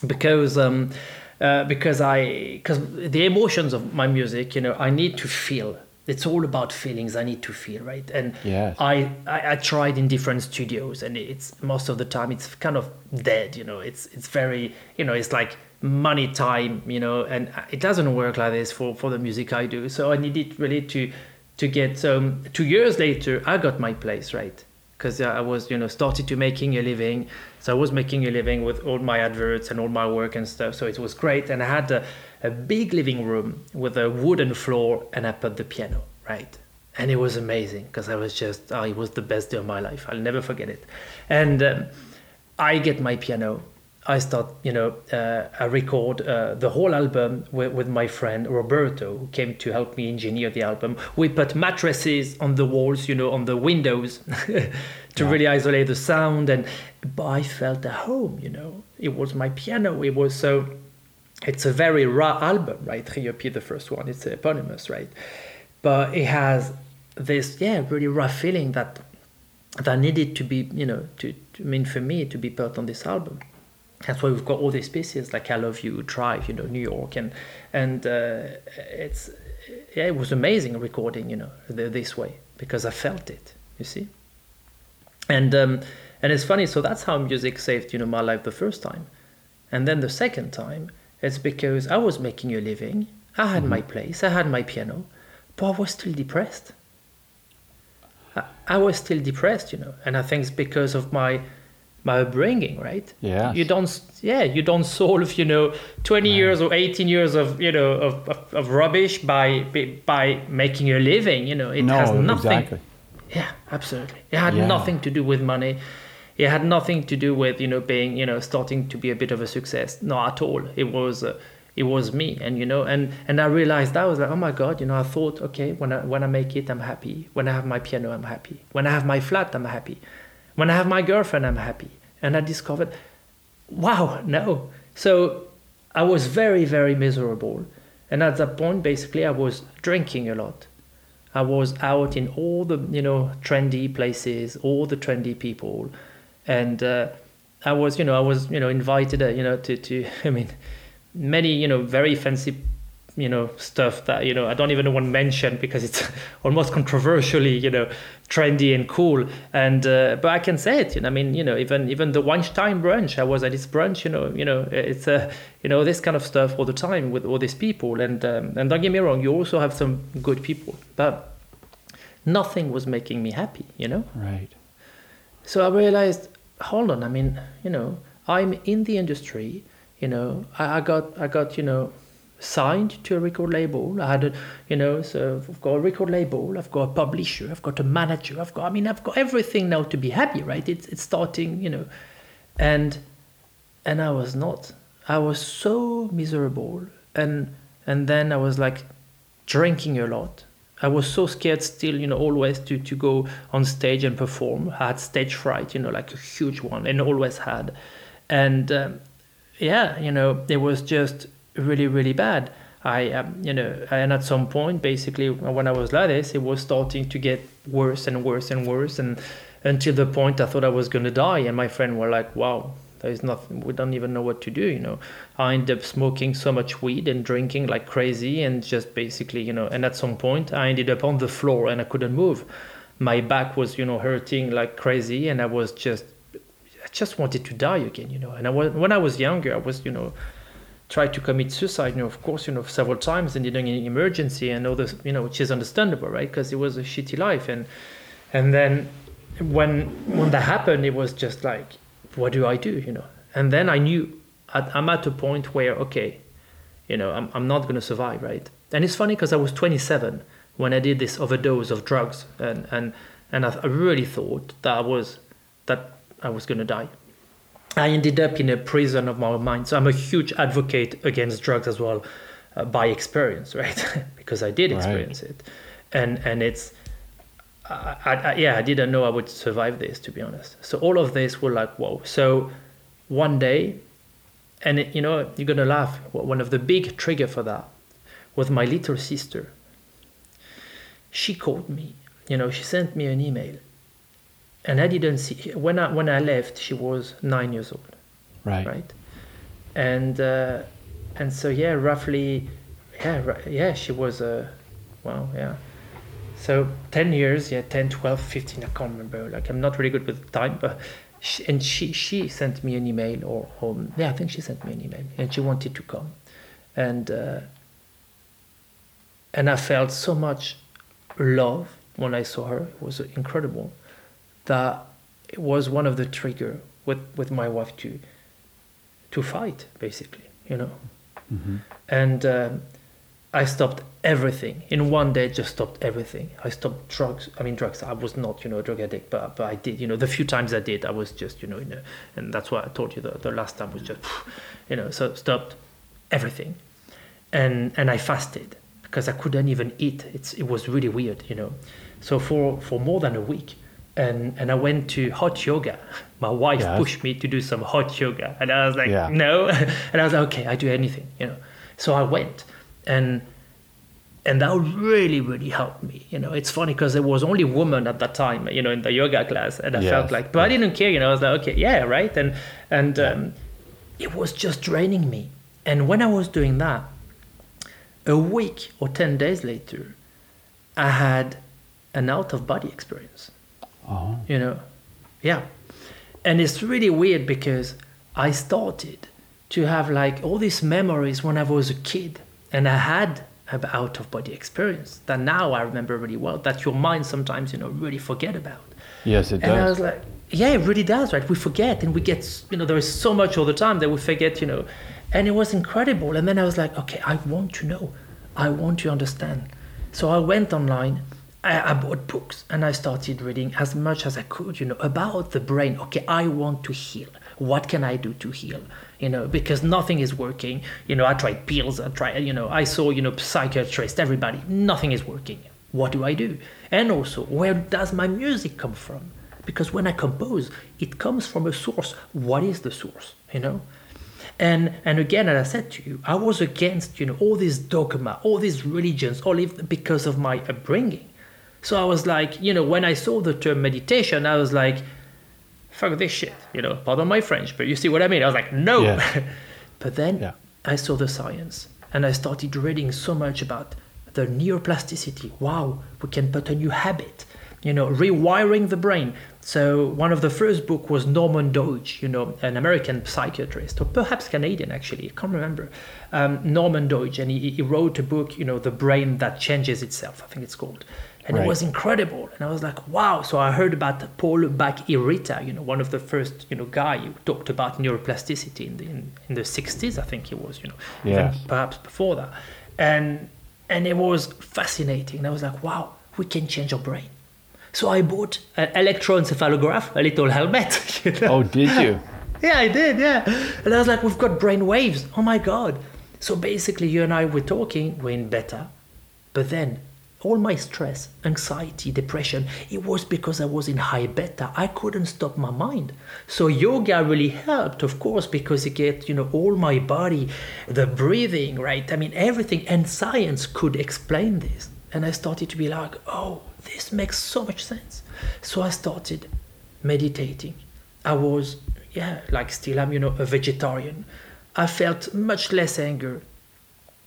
because um, uh, because I because the emotions of my music, you know, I need to feel. It's all about feelings. I need to feel right, and yes. I, I I tried in different studios, and it's most of the time it's kind of dead. You know, it's it's very you know it's like money time you know and it doesn't work like this for for the music i do. So i needed really to to get um, two years later i got my place right? Because i was you know started to making a living. So i was making a living with all my adverts and all my work and stuff. So it was great. And i had a, a big living room with a wooden floor and i put the piano right? And it was amazing because i was just oh, it was the best day of my life. I'll never forget it. And um, i get my piano I start, you know, uh, I record uh, the whole album with, with, my friend Roberto, who came to help me engineer the album. We put mattresses on the walls, you know, on the windows to yeah. really isolate the sound. And but I felt at home, you know. It was my piano. It was so. It's a very raw album, right? Riopy, the first one. It's eponymous, right? But it has this, yeah, really rough feeling that that needed to be, you know, to, to I mean for me to be put on this album that's why we've got all these pieces like I Love You, Drive, you know, New York, and and uh, it's yeah, it was amazing recording, you know, this way because I felt it, you see, and um, and it's funny. So that's how music saved, you know, my life the first time, and then the second time, it's because I was making a living, I had mm-hmm. my place, I had my piano, but I was still depressed. I, I was still depressed, you know, and I think it's because of my my upbringing, right? Yeah. You don't, yeah, you don't solve, you know, 20 right. years or 18 years of, you know, of, of, of, rubbish by by making a living. You know, it no, has nothing. Exactly. Yeah, absolutely. It had yeah. nothing to do with money. It had nothing to do with, you know, being, you know, starting to be a bit of a success. Not at all. It was. Uh, it was me and you know and and i realized that I was like oh my god you know i thought okay when i when i make it i'm happy when i have my piano i'm happy when i have my flat i'm happy when I have my girlfriend, I'm happy. And I discovered, wow, no. So I was very, very miserable. And at that point, basically, I was drinking a lot. I was out in all the, you know, trendy places, all the trendy people. And uh, I was, you know, I was, you know, invited, uh, you know, to, to, I mean, many, you know, very fancy you know stuff that you know I don't even want to mention because it's almost controversially you know trendy and cool and uh, but I can say it you know I mean you know even even the Weinstein brunch I was at this brunch you know you know it's a uh, you know this kind of stuff all the time with all these people and um, and don't get me wrong you also have some good people but nothing was making me happy you know right so I realized hold on I mean you know I'm in the industry you know I, I got I got you know signed to a record label. I had a, you know, so I've got a record label, I've got a publisher, I've got a manager, I've got, I mean, I've got everything now to be happy, right? It's, it's starting, you know, and, and I was not. I was so miserable. And, and then I was like drinking a lot. I was so scared still, you know, always to, to go on stage and perform. I had stage fright, you know, like a huge one, and always had. And um, yeah, you know, it was just really, really bad. I, um, you know, and at some point, basically, when I was like this, it was starting to get worse and worse and worse, and until the point I thought I was going to die. And my friend were like, "Wow, there's nothing. We don't even know what to do." You know, I ended up smoking so much weed and drinking like crazy, and just basically, you know, and at some point, I ended up on the floor and I couldn't move. My back was, you know, hurting like crazy, and I was just, I just wanted to die again, you know. And I was when I was younger, I was, you know tried to commit suicide, you know, of course, you know, several times and in an emergency and all this, you know, which is understandable, right? Because it was a shitty life. And, and then when, when that happened, it was just like, what do I do, you know? And then I knew I'm at a point where, okay, you know, I'm, I'm not going to survive, right? And it's funny because I was 27 when I did this overdose of drugs. And, and, and I, I really thought that I was, that I was going to die. I ended up in a prison of my mind. So I'm a huge advocate against drugs as well, uh, by experience, right? because I did experience right. it, and and it's, I, I, yeah, I didn't know I would survive this to be honest. So all of this were like whoa. So one day, and it, you know you're gonna laugh. One of the big trigger for that was my little sister. She called me. You know, she sent me an email and I didn't see when I when I left. She was nine years old. Right. Right. And uh, and so yeah, roughly, yeah, yeah, she was a, uh, well, yeah. So 10 years, yeah, 10, 12, 15, I can't remember. Like, I'm not really good with time, but, she, and she, she sent me an email, or, home yeah, I think she sent me an email, and she wanted to come. And, uh, and I felt so much love when I saw her. It was incredible that it was one of the trigger with, with my wife to to fight basically you know? Mm-hmm. and um, I stopped everything. In one day just stopped everything. I stopped drugs I mean drugs. I was not you know a drug addict but, but I did you know the few times I did I was just you know, in a, and that's why I told you the, the last time was just you know so stopped everything. And and I fasted because I couldn't even eat. It's it was really weird you know? So for for more than a week and and I went to hot yoga. My wife yes. pushed me to do some hot yoga, and I was like, yeah. no, and I was like, okay, I do anything, you know. So I went, and and that really really helped me. You know, it's funny because there was only women at that time, you know, in the yoga class, and I yes. felt like, but I didn't care, you know. I was like, okay, yeah, right, and and um, it was just draining me. And when I was doing that, a week or ten days later, I had an out of body experience uh-huh. You know, yeah. And it's really weird because I started to have like all these memories when I was a kid, and I had an out of body experience that now I remember really well. That your mind sometimes you know really forget about. Yes, it and does. And I was like, yeah, it really does, right? We forget, and we get you know there is so much all the time that we forget, you know, and it was incredible. And then I was like, okay, I want to know, I want to understand. So I went online I, I, bought books and I started reading as much as I could, you know, about the brain. Okay, I want to heal. What can I do to heal? You know, because nothing is working. You know, I tried pills, I tried, you know, I saw, you know, psychiatrists, everybody, nothing is working. What do I do? And also, where does my music come from? Because when I compose, it comes from a source. What is the source? You know? And and again, as I said to you, I was against, you know, all this dogma, all these religions, all because of my upbringing. So I was like, you know, when I saw the term meditation, I was like, fuck this shit, you know, pardon my French, but you see what I mean? I was like, no. Yeah. but then yeah. I saw the science and I started reading so much about the neuroplasticity. Wow, we can put a new habit, you know, rewiring the brain. So one of the first book was Norman Doidge, you know, an American psychiatrist, or perhaps Canadian actually, I can't remember. Um, Norman Doidge, and he, he wrote a book, you know, The Brain That Changes Itself, I think it's called and right. it was incredible. And I was like, wow. So I heard about Paul Bach-y-Rita, you know, one of the first, you know, guy who talked about neuroplasticity in the in, in the 60s, I think he was, you know, yes. perhaps before that. And and it was fascinating. And I was like, wow, we can change our brain. So I bought an electroencephalograph, a little helmet. You know? Oh, did you? yeah, I did. Yeah, and I was like, we've got brain waves. Oh my god! So basically, you and I were talking, we're in beta, but then all my stress, anxiety, depression, it was because I was in high beta. I couldn't stop my mind. So yoga really helped, of course, because it get, you know, all my body, the breathing, right? I mean, everything. And science could explain this. And I started to be like, oh, this makes so much sense. So I started meditating. I was, yeah, like still I'm, you know, a vegetarian. I felt much less anger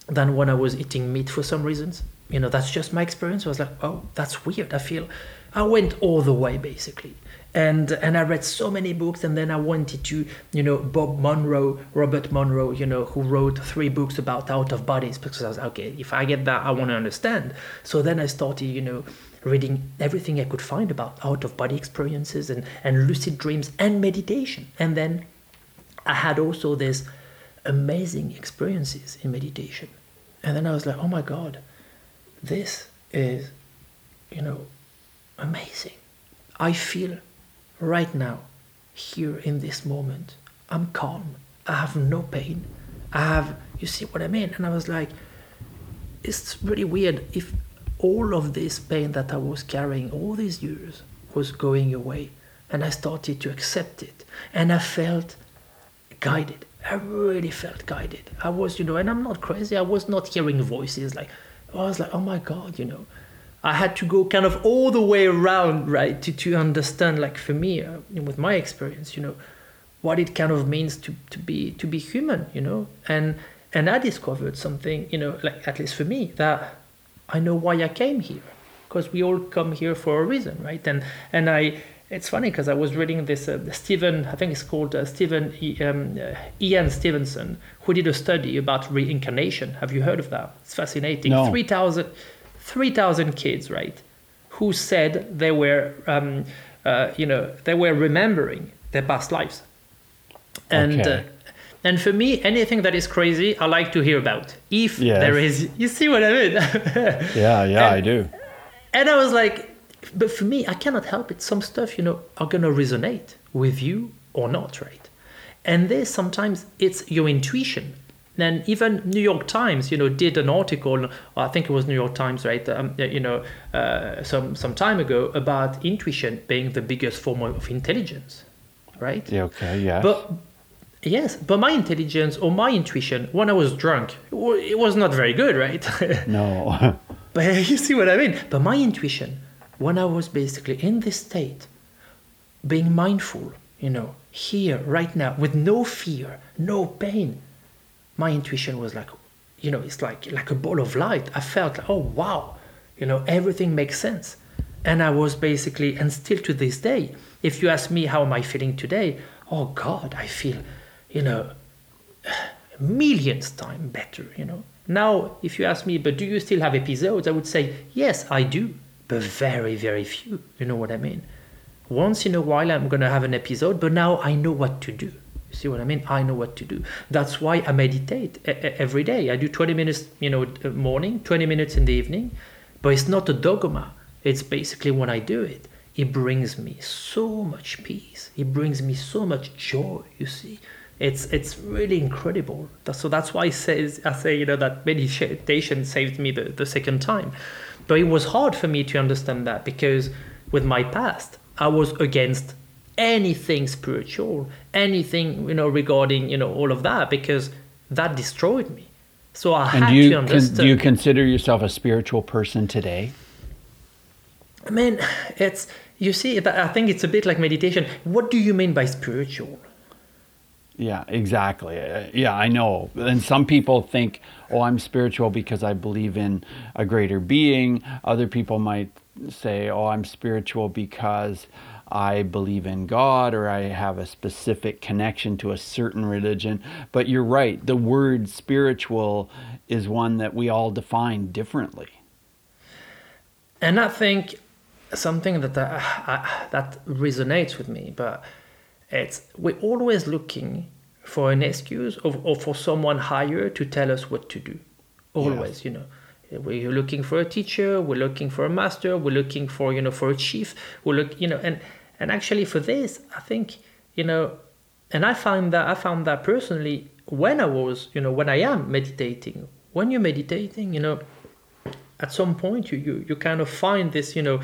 than when I was eating meat for some reasons you know that's just my experience. I was like oh that's weird. I feel i went all the way basically. And and i read so many books and then i wanted to you know bob monroe robert monroe you know who wrote three books about out of bodies because i was like, okay if i get that i want to understand. So then i started you know reading everything i could find about out of body experiences and and lucid dreams and meditation. And then i had also this amazing experiences in meditation. And then i was like oh my god this is, you know, amazing. I feel right now, here in this moment, I'm calm. I have no pain. I have, you see what I mean? And I was like, it's really weird if all of this pain that I was carrying all these years was going away. And I started to accept it. And I felt guided. I really felt guided. I was, you know, and I'm not crazy. I was not hearing voices like, I was like, oh my God, you know, I had to go kind of all the way around, right, to, to understand, like for me, uh, with my experience, you know, what it kind of means to, to be to be human, you know, and and I discovered something, you know, like at least for me, that I know why I came here, because we all come here for a reason, right? And and I it's funny because I was reading this uh, Stephen, I think it's called uh, Stephen e, um, uh, Ian Stevenson, who did a study about reincarnation. Have you heard of that? It's fascinating. No. 3,000 3, kids, right, who said they were, um, uh, you know, they were remembering their past lives, and. Okay. Uh, and for me, anything that is crazy, I like to hear about. If Yes. there is, you see what I mean? Yeah, yeah, And- I do. and I was like, but for me, I cannot help it. Some stuff, you know, are gonna resonate with you or not, right? And this sometimes it's your intuition. And even New York Times, you know, did an article. I think it was New York Times, right? Um, you know, uh, some some time ago about intuition being the biggest form of intelligence, right? Yeah, okay, yeah. But yes, but my intelligence or my intuition when I was drunk, it it was not very good, right? no. But you see what I mean? But my intuition, when I was basically in this state, being mindful, you know, here, right now, with no fear, no pain, my intuition was like, you know, it's like like a ball of light. I felt, like, oh wow, you know, everything makes sense. And I was basically, and still to this day, if you ask me how am I feeling today, oh God, I feel, you know, millions time better you know now if you ask me but do you still have episodes i would say yes i do but very very few you know what i mean? Once in a while i'm gonna have an episode but now i know what to do. You see what i mean? I know what to do. That's why i meditate every day. I do 20 minutes you know morning 20 minutes in the evening but it's not a dogma. It's basically when i do it it brings me so much peace. It brings me so much joy you see? It's it's really incredible. So that's why i say i say you know that meditation saved me the, the second time but it was hard for me to understand that because with my past i was against anything spiritual anything you know regarding you know all of that because that destroyed me so i and had you, to con- understand do you consider yourself a spiritual person today? I mean, it's you see. I think it's a bit like meditation. What do you mean by spiritual? Yeah, exactly. Uh, Yeah, I know. And some people think, oh, I'm spiritual because I believe in a greater being. Other people might say, oh, I'm spiritual because I believe in God or I have a specific connection to a certain religion. But you're right. The word spiritual is one that we all define differently. And I think something that uh, that resonates with me, but it's we're always looking for an excuse or, or for someone higher to tell us what to do. Always, you know. We're looking for a teacher, we're looking for a master, we're looking for, you know, for a chief. We're look, you know, and and actually for this, I think, you know, and I find that I found that personally when I was, you know, when I am meditating. When you're meditating, you know, at some point you, you you kind of find this you know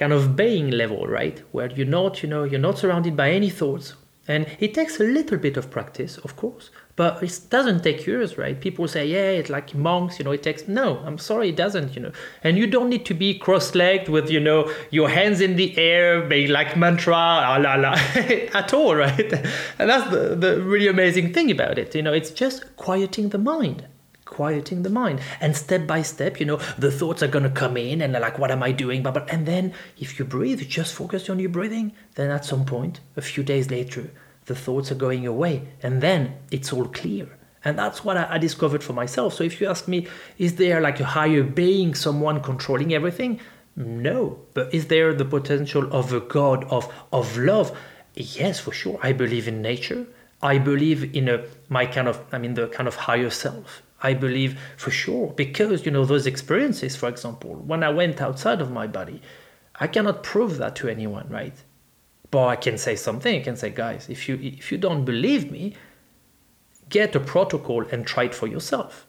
kind of being level right? Where you're not you know you're not surrounded by any thoughts. And it takes a little bit of practice of course but it doesn't take years right? People say yeah it's like monks you know it takes no i'm sorry it doesn't you know. And you don't need to be cross-legged with you know your hands in the air being like mantra la la la at all right? And that's the, the really amazing thing about it you know it's just quieting the mind quieting the mind. And step by step you know the thoughts are going to come in and like what am i doing? But and then if you breathe just focus on your breathing then at some point a few days later the thoughts are going away and then it's all clear. And that's what I, I discovered for myself. So if you ask me is there like a higher being someone controlling everything? No. But is there the potential of a god of of love? Yes for sure. I believe in nature. I believe in a my kind of i mean the kind of higher self I believe for sure because you know those experiences for example when I went outside of my body I cannot prove that to anyone right? But I can say something I can say guys if you if you don't believe me get a protocol and try it for yourself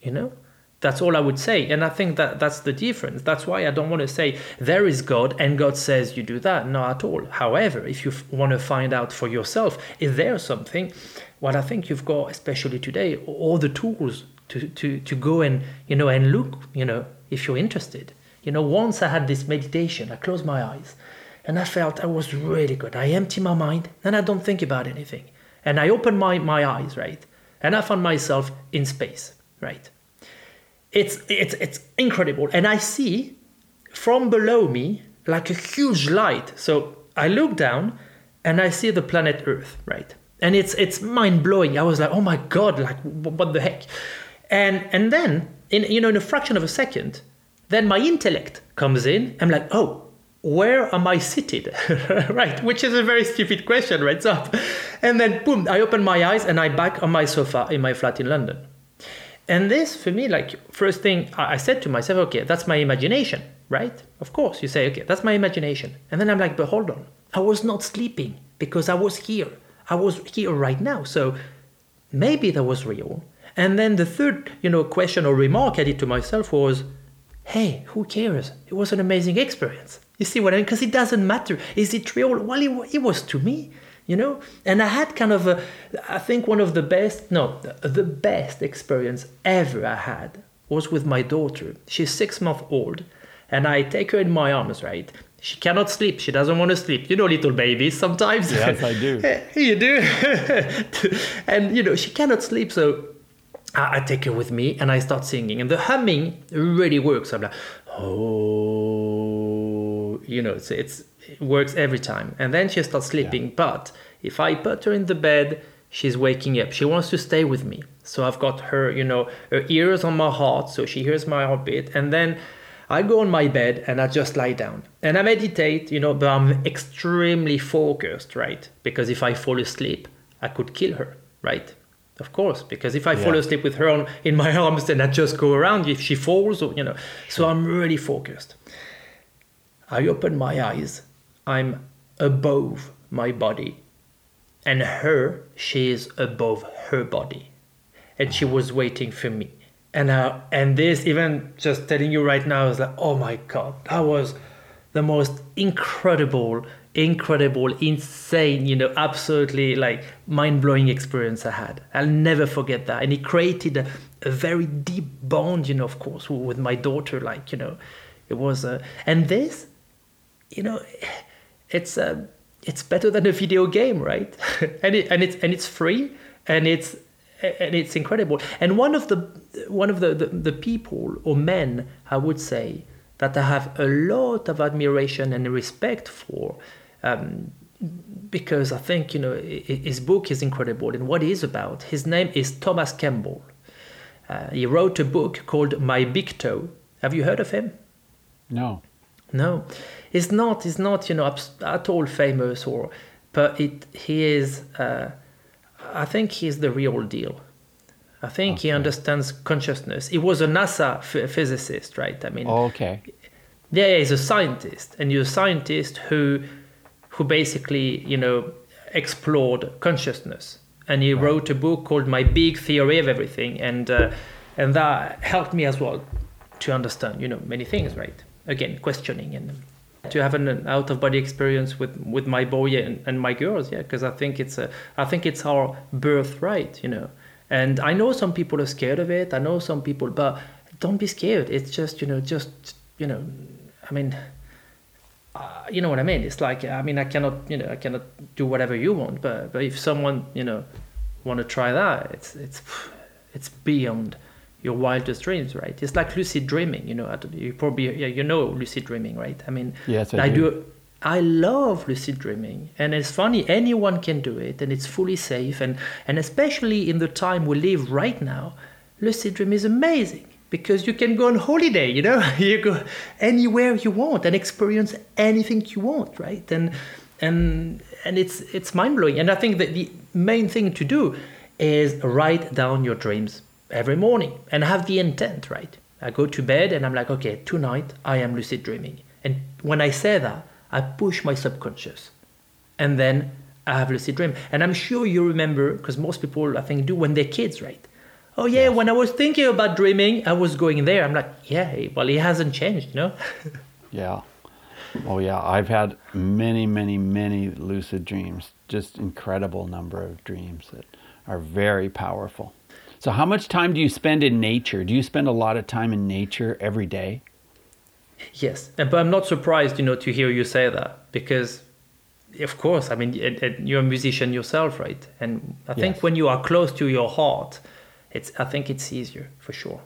you know that's all I would say and I think that that's the difference that's why I don't want to say there is God and God says you do that not at all however if you want to find out for yourself is there something what I think you've got, especially today, all the tools to, to, to go and, you know, and look, you know, if you're interested. You know, once I had this meditation, I closed my eyes and I felt I was really good. I empty my mind and I don't think about anything. And I open my, my eyes, right? And I found myself in space, right? It's, it's, it's incredible. And I see from below me like a huge light. So I look down and I see the planet Earth, right? and it's it's mind blowing. I was like, oh my god, like what the heck? And and then in you know in a fraction of a second, then my intellect comes in. I'm like, oh, where am I seated? right, which is a very stupid question, right? So, and then boom, I open my eyes and I back on my sofa in my flat in London. And this, for me, like first thing I said to myself, okay, that's my imagination, right? Of course, you say, okay, that's my imagination. And then I'm like, but hold on, I was not sleeping because I was here. I was here right now. So maybe that was real. And then the third, you know, question or remark I did to myself was, hey, who cares? It was an amazing experience. You see what I mean? Because it doesn't matter. Is it real? Well, it, it was to me, you know? And I had kind of a, I think one of the best, no, the best experience ever I had was with my daughter. She's six months old. And I take her in my arms, right? She cannot sleep. She doesn't want to sleep. You know, little babies sometimes. Yes, I do. you do. and, you know, she cannot sleep. So I, I, take her with me and I start singing. And the humming really works. I'm like, oh, you know, it's, it's, it works every time. And then she starts sleeping. Yeah. But if I put her in the bed, she's waking up. She wants to stay with me. So I've got her, you know, her ears on my heart. So she hears my heartbeat. And then I go on my bed and I just lie down and I meditate, you know, but I'm extremely focused, right? Because if I fall asleep, I could kill her, right? Of course, because if I yeah. fall asleep with her on, in my arms, then I just go around. If she falls, or, you know, so I'm really focused. I open my eyes. I'm above my body, and her, she is above her body, and she was waiting for me. And uh, and this even just telling you right now is like oh my god that was the most incredible incredible insane you know absolutely like mind-blowing experience i had. I'll never forget that. And it created a, a very deep bond you know of course with my daughter like you know it was uh, and this you know it's uh, it's better than a video game right and it, and it's and it's free and it's and it's incredible. And one of the one of the, the, the, people or men, I would say, that I have a lot of admiration and respect for, um, because I think you know his book is incredible and what he's about. His name is Thomas Campbell. Uh, he wrote a book called My Big Toe. Have you heard of him? No. No, he's not. He's not. You know, at all famous or, but it he is. Uh, I think he's the real deal. I think okay. he understands consciousness. He was a NASA f- physicist, right? I mean, oh, okay. Yeah, he's a scientist, and he's a scientist who, who basically, you know, explored consciousness. And he right. wrote a book called My Big Theory of Everything, and uh, and that helped me as well. to understand, you know, many things, right? Again, questioning and to have an out of body experience with with my boy and, and my girls, yeah, because I think it's a I think it's our birthright, you know. And I know some people are scared of it. I know some people, but don't be scared. It's just you know, just you know, I mean. Uh, you know what I mean? It's like I mean I cannot you know I cannot do whatever you want, but but if someone you know want to try that, it's it's it's beyond your wildest dreams, right? It's like lucid dreaming. You know, you probably yeah, you know lucid dreaming, right? I mean, yes, I, I do. do. I love lucid dreaming, and it's funny. Anyone can do it, and it's fully safe, and and especially in the time we live right now, lucid dream is amazing because you can go on holiday. You know, you go anywhere you want and experience anything you want, right? And and and it's it's mind blowing. And I think that the main thing to do is write down your dreams every morning and have the intent, right? I go to bed and I'm like, okay, tonight I am lucid dreaming. And when I say that, I push my subconscious. And then I have lucid dream. And I'm sure you remember, because most people I think do when they're kids, right? Oh yeah, when I was thinking about dreaming, I was going there. I'm like, yeah, well, it hasn't changed, you know? yeah. Oh yeah, I've had many, many, many lucid dreams. Just incredible number of dreams that are very powerful. So, how much time do you spend in nature? Do you spend a lot of time in nature every day? Yes, but I'm not surprised, you know, to hear you say that because, of course, I mean, you're a musician yourself, right? And I think yes. when you are close to your heart, it's I think it's easier for sure,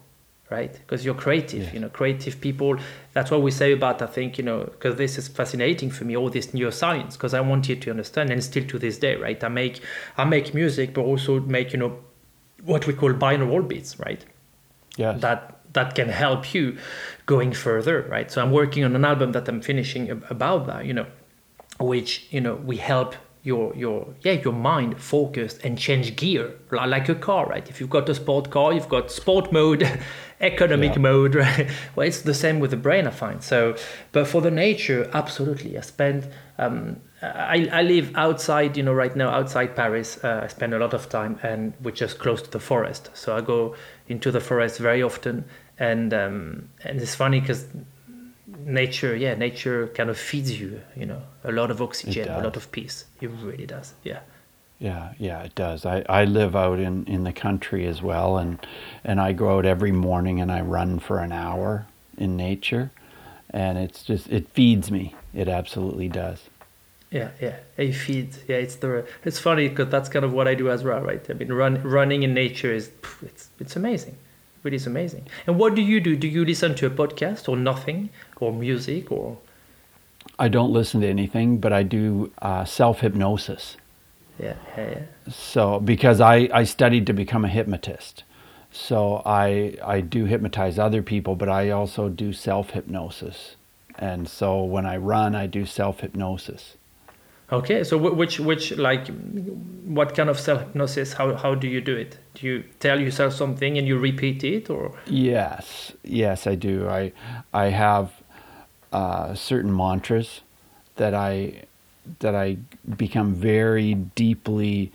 right? Because you're creative, yes. you know, creative people. That's what we say about I think you know because this is fascinating for me all this neuroscience because I want you to understand and still to this day, right? I make I make music, but also make you know what we call binaural beats, right? Yeah. That that can help you going further, right? So I'm working on an album that I'm finishing about that, you know, which you know we help your your yeah your mind focused and change gear like a car right if you've got a sport car you've got sport mode economic yeah. mode right well it's the same with the brain i find so but for the nature absolutely i spend um, I, I live outside, you know, right now outside Paris. Uh, I spend a lot of time, and we're just close to the forest. So I go into the forest very often, and um, and it's funny because nature, yeah, nature kind of feeds you, you know, a lot of oxygen, a lot of peace. It really does, yeah. Yeah, yeah, it does. I, I live out in, in the country as well, and and I go out every morning and I run for an hour in nature, and it's just it feeds me. It absolutely does. Yeah, yeah, a feed. Yeah, it's the. It's funny because that's kind of what I do as well, right? I mean, run, running in nature is it's it's amazing, it really is amazing. And what do you do? Do you listen to a podcast or nothing, or music, or? I don't listen to anything, but I do uh, self hypnosis. Yeah, yeah, yeah. So because I I studied to become a hypnotist, so I I do hypnotize other people, but I also do self hypnosis, and so when I run, I do self hypnosis. Okay, so which which like what kind of self hypnosis? How how do you do it? Do you tell yourself something and you repeat it, or? Yes, yes, I do. I I have uh, certain mantras that I that I become very deeply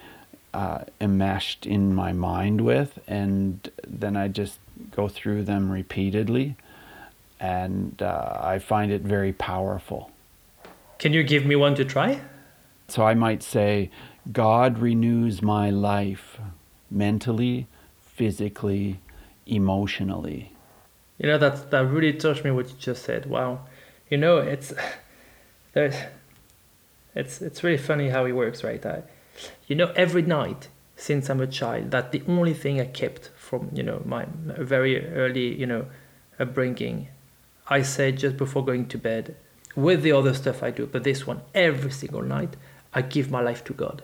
uh, enmeshed in my mind with, and then I just go through them repeatedly, and uh, I find it very powerful. Can you give me one to try? So I might say, God renews my life mentally, physically, emotionally. You know, that, that really touched me what you just said. Wow. You know, it's, there's, it's, it's really funny how it works, right? I, you know, every night since I'm a child, that the only thing I kept from, you know, my very early, you know, upbringing, I said just before going to bed, with the other stuff I do, but this one, every single night, I give my life to God.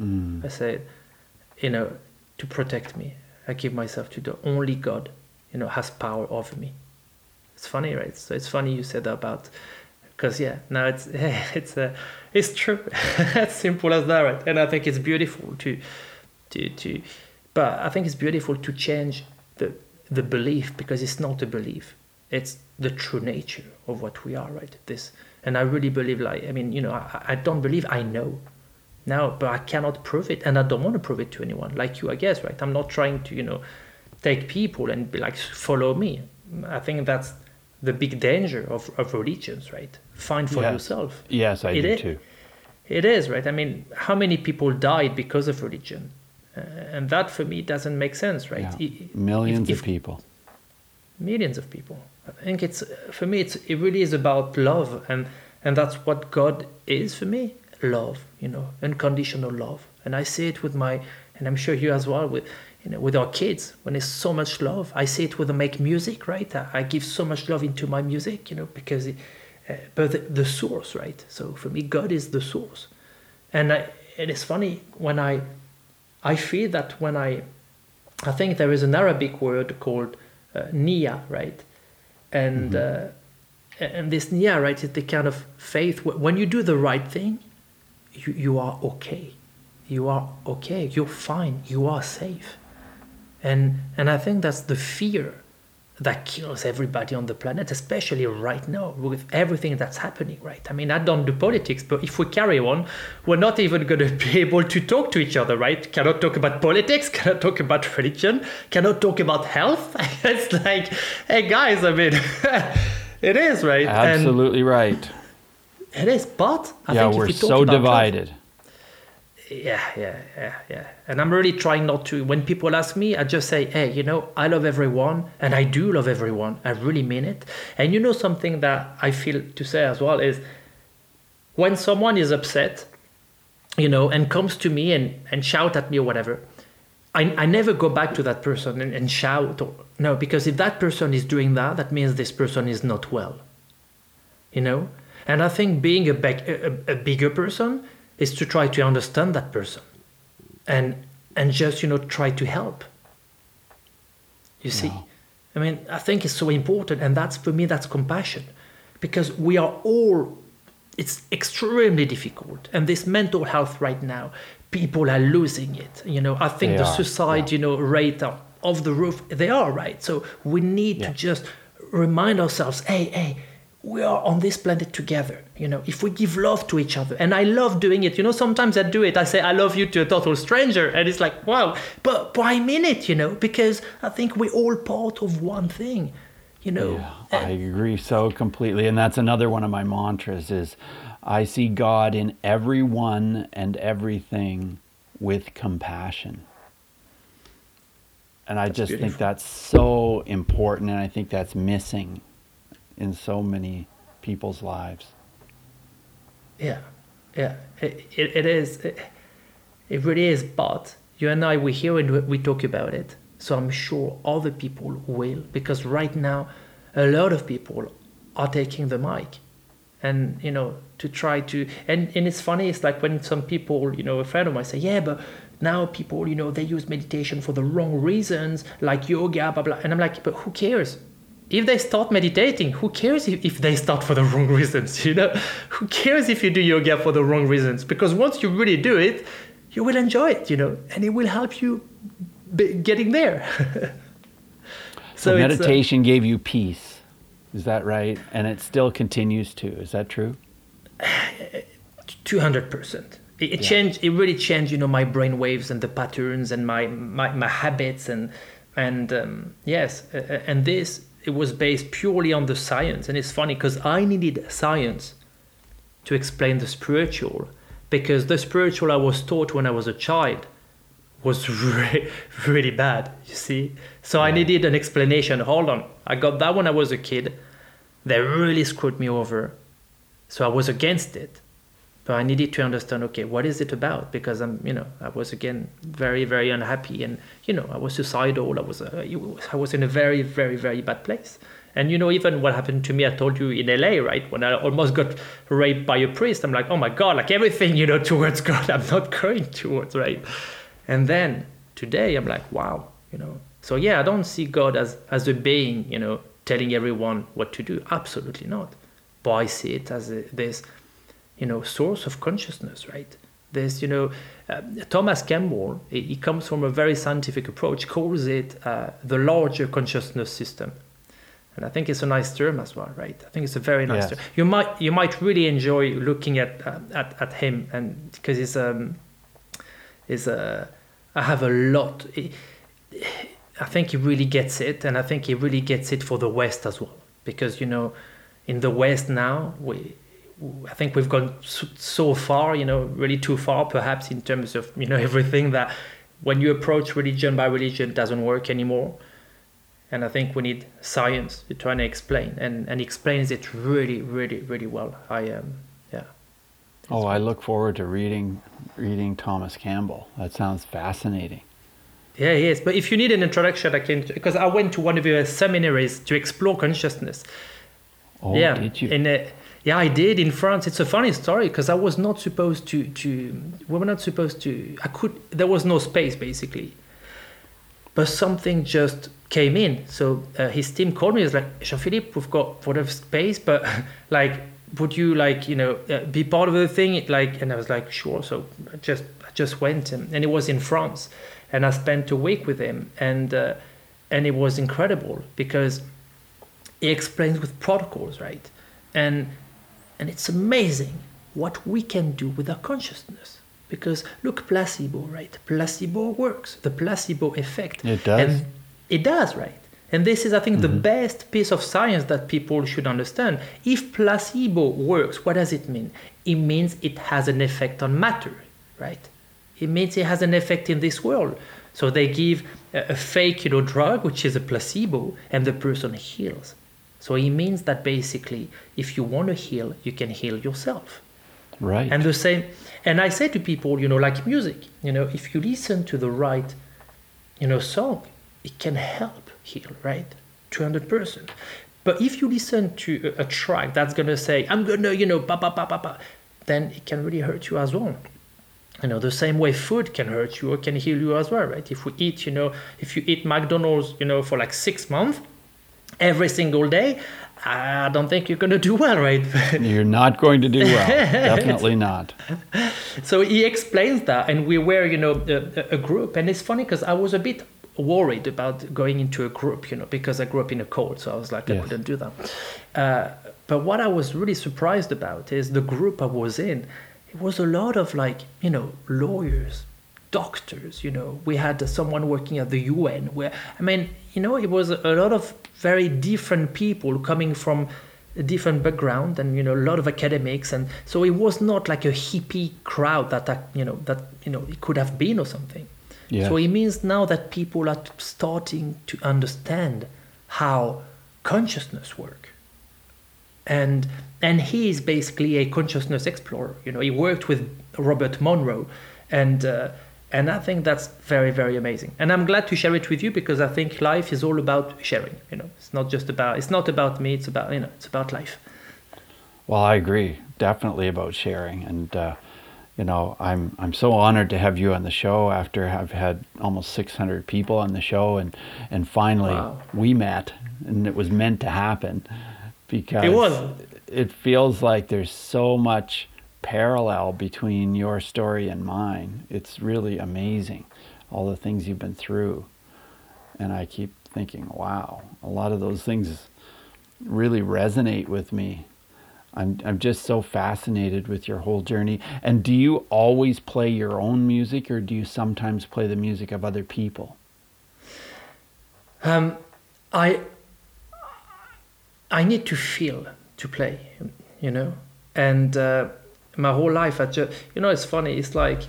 Mm. I say, you know, to protect me. I give myself to the only God, you know, has power over me. It's funny, right? So it's funny you said that about, because yeah, now it's it's uh, it's true. as simple as that, right? And I think it's beautiful to to to, but I think it's beautiful to change the the belief because it's not a belief. It's the true nature of what we are, right? This and I really believe, like, I mean, you know, I, I don't believe I know now, but I cannot prove it. And I don't want to prove it to anyone, like you, I guess, right? I'm not trying to, you know, take people and be like, follow me. I think that's the big danger of, of religions, right? Find for Yes. yourself. Yes, I It do is- too. It is, right? I mean, how many people died because of religion? Uh, and that for me doesn't make sense, right? Yeah. Millions if- of people. millions of people. I think it's for me. It's it really is about love, and and that's what God is for me. Love, you know, unconditional love. And I see it with my, and I'm sure you as well with, you know, with our kids. When there's so much love, I see it with the make music, right? I, I give so much love into my music, you know, because, it, uh, but the, the source, right? So for me, God is the source, and I, it is funny when I, I feel that when I, I think there is an Arabic word called uh, niya, right? And uh, and this yeah right, is the kind of faith. When you do the right thing, you, you are okay, you are okay, you're fine, you are safe, and and I think that's the fear that kills everybody on the planet, especially right now with everything that's happening, right? I mean, I don't do politics, but if we carry on, we're not even going to be able to talk to each other, right? Cannot talk about politics, cannot talk about religion, cannot talk about health. it's like, hey guys, I mean, it is, right? Absolutely right. It is, but I yeah, think we're if you talk so about health- divided. Yeah, yeah, yeah, yeah. And I'm really trying not to. When people ask me, I just say, hey, you know, I love everyone, and I do love everyone. I really mean it. And you know, something that I feel to say as well is when someone is upset, you know, and comes to me and, and shout at me or whatever, I, I never go back to that person and, and shout. Or, no, because if that person is doing that, that means this person is not well. You know? And I think being a, a, a a bigger person is to try to understand that person and and just you know try to help. You see? Yeah. i mean i think it's so important and that's for me that's compassion because we are all it's extremely difficult and this mental health right now people are losing it you know? I think They the are, suicide you know rate are off the roof. They are right? So we need Yeah. to just remind ourselves hey hey we are on this planet together you know if we give love to each other. And i love doing it. You know sometimes i do it. I say i love you to a total stranger. And it's like wow. But, but i mean it you know? Because i think we're all part of one thing you know? Yeah, I agree so completely. And that's another one of my mantras is I see God in everyone and everything with compassion. And I just think that's so important and I think that's missing in so many people's lives. Yeah, yeah, it, it, it is. It, it really is. But you and I, we hear and we talk about it. So I'm sure other people will, because right now, a lot of people are taking the mic, and you know, to try to. And and it's funny. It's like when some people, you know, a friend of mine say, yeah, but now people, you know, they use meditation for the wrong reasons, like yoga, blah blah. And I'm like, but who cares? If they start meditating, who cares if, if they start for the wrong reasons? You know, who cares if you do yoga for the wrong reasons? Because once you really do it, you will enjoy it, you know, and it will help you be getting there. So, it's, uh, meditation gave you peace. Is that right? And it still continues to. Is that true? two hundred percent. It, it Yeah. changed. It really changed, you know, my brain waves and the patterns and my my, my habits and and um, yes, uh, uh, and this it was based purely on the science. And it's funny because I needed science to explain the spiritual because the spiritual I was taught when I was a child was really, really bad, you see. So I needed an explanation. Hold on, I got that when I was a kid. They really screwed me over. So I was against it. But I needed to understand, okay, what is it about? Because I'm, you know, I was again very, very unhappy, and you know, I was suicidal. I was, uh, I was in a very, very, very bad place. And you know, even what happened to me, I told you in LA, right? When I almost got raped by a priest, I'm like, oh my god, like everything, you know, towards God, I'm not going towards, right? And then today, I'm like, wow, you know. So yeah, I don't see God as as a being, you know, telling everyone what to do. Absolutely not. But I see it as a, this, you know, source of consciousness, right? There's, you know, uh, Thomas Campbell. He, he comes from a very scientific approach. Calls it uh, the larger consciousness system, and I think it's a nice term as well, right? I think it's a very nice Yes. term. You might you might really enjoy looking at uh, at at him, and because he's um is a I have a lot. I think he really gets it, and I think he really gets it for the West as well, because you know, in the West now we. I think we've gone so far, you know, really too far, perhaps in terms of you know everything that when you approach religion by religion doesn't work anymore. And I think we need science to try and explain, and and explains it really, really, really well. I um, yeah. Oh, I look forward to reading reading Thomas Campbell. That sounds fascinating. Yeah, yes. But if you need an introduction, I can because I went to one of your seminaries to explore consciousness. Oh, yeah, did you? in uh, yeah, I did in France. It's a funny story because I was not supposed to to we were not supposed to. I could there was no space basically, but something just came in. So uh, his team called me. It's like Jean Philippe, we've got whatever space, but like, would you like you know uh, be part of the thing? Like, and I was like, sure. So I just I just went and, and it was in France, and I spent a week with him, and uh, and it was incredible because he explains with protocols, right? And and it's amazing what we can do with our consciousness. Because look, placebo, right? Placebo works. The placebo effect. It does. And it does, right? And this is, I think, the mm-hmm. best piece of science that people should understand. If placebo works, what does it mean? It means it has an effect on matter, right? It means it has an effect in this world. So they give a, a fake, you know, drug, which is a placebo, and the person heals. So it means that basically, if you want to heal, you can heal yourself. Right. And the same, and I say to people, you know, like music, you know, if you listen to the right, you know, song, it can help heal, right? 200%. But if you listen to a, track that's going to say, I'm going to, you know, ba, ba, ba, ba, ba, then it can really hurt you as well. You know, the same way food can hurt you or can heal you as well, right? If we eat, you know, if you eat McDonald's, you know, for like six months, every single day, I don't think you're going to do well, right? You're not going to do well. Definitely not. so he explains that, and we were, you know, a, a group, and it's funny because I was a bit worried about going into a group, you know, because I grew up in a cult, so I was like, I couldn't do that. Uh, but what I was really surprised about is the group I was in. It was a lot of like, you know, lawyers, doctors. You know, we had someone working at the UN. Where I mean, you know, it was a lot of very different people coming from a different background and you know a lot of academics and so it was not like a hippie crowd that you know that you know it could have been or something Yes. so it means now that people are starting to understand how consciousness work and and he is basically a consciousness explorer you know he worked with robert monroe and uh, and i think that's very very amazing. And i'm glad to share it with you because i think life is all about sharing you know. It's not just about it's not about me it's about you know it's about life. Well, I agree. Definitely about sharing, and uh, you know, I'm I'm so honored to have you on the show after I've had almost 600 people on the show, and and finally Wow. we met, and it was meant to happen because It was. It feels like there's so much parallel between your story and mine. It's really amazing, all the things you've been through, and I keep thinking, wow, a lot of those things really resonate with me. I'm I'm just so fascinated with your whole journey. And do you always play your own music or do you sometimes play the music of other people? Um, I I need to feel to play, you know, and uh, my whole life I just you know it's funny. It's like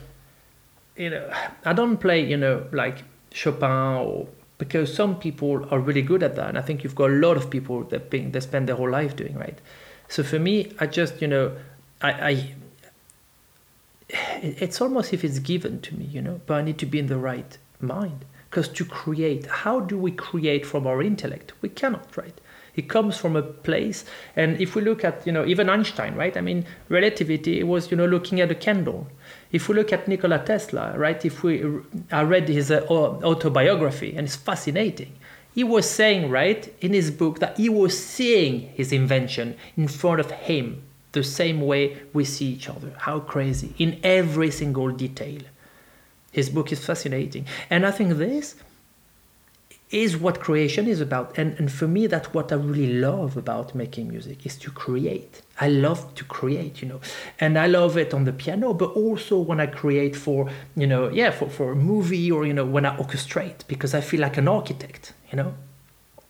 you know I don't play you know like Chopin or because some people are really good at that, and I think you've got a lot of people that being they spend their whole life doing right. So for me, I just you know i i it's almost if it's given to me, you know, but I need to be in the right mind. Because to create, how do we create from our intellect? We cannot, right? It comes from a place, and if we look at, you know, even Einstein, right? I mean, relativity was, you know, looking at a candle. If we look at Nikola Tesla, right? If we, I read his uh, autobiography, and it's fascinating. He was saying, right, in his book, that he was seeing his invention in front of him the same way we see each other. How crazy, in every single detail. His book is fascinating. And I think this, is what creation is about. And, and for me, that's what I really love about making music is to create. I love to create, you know, and I love it on the piano, but also when I create for, you know, yeah, for, for a movie or, you know, when I orchestrate because I feel like an architect, you know,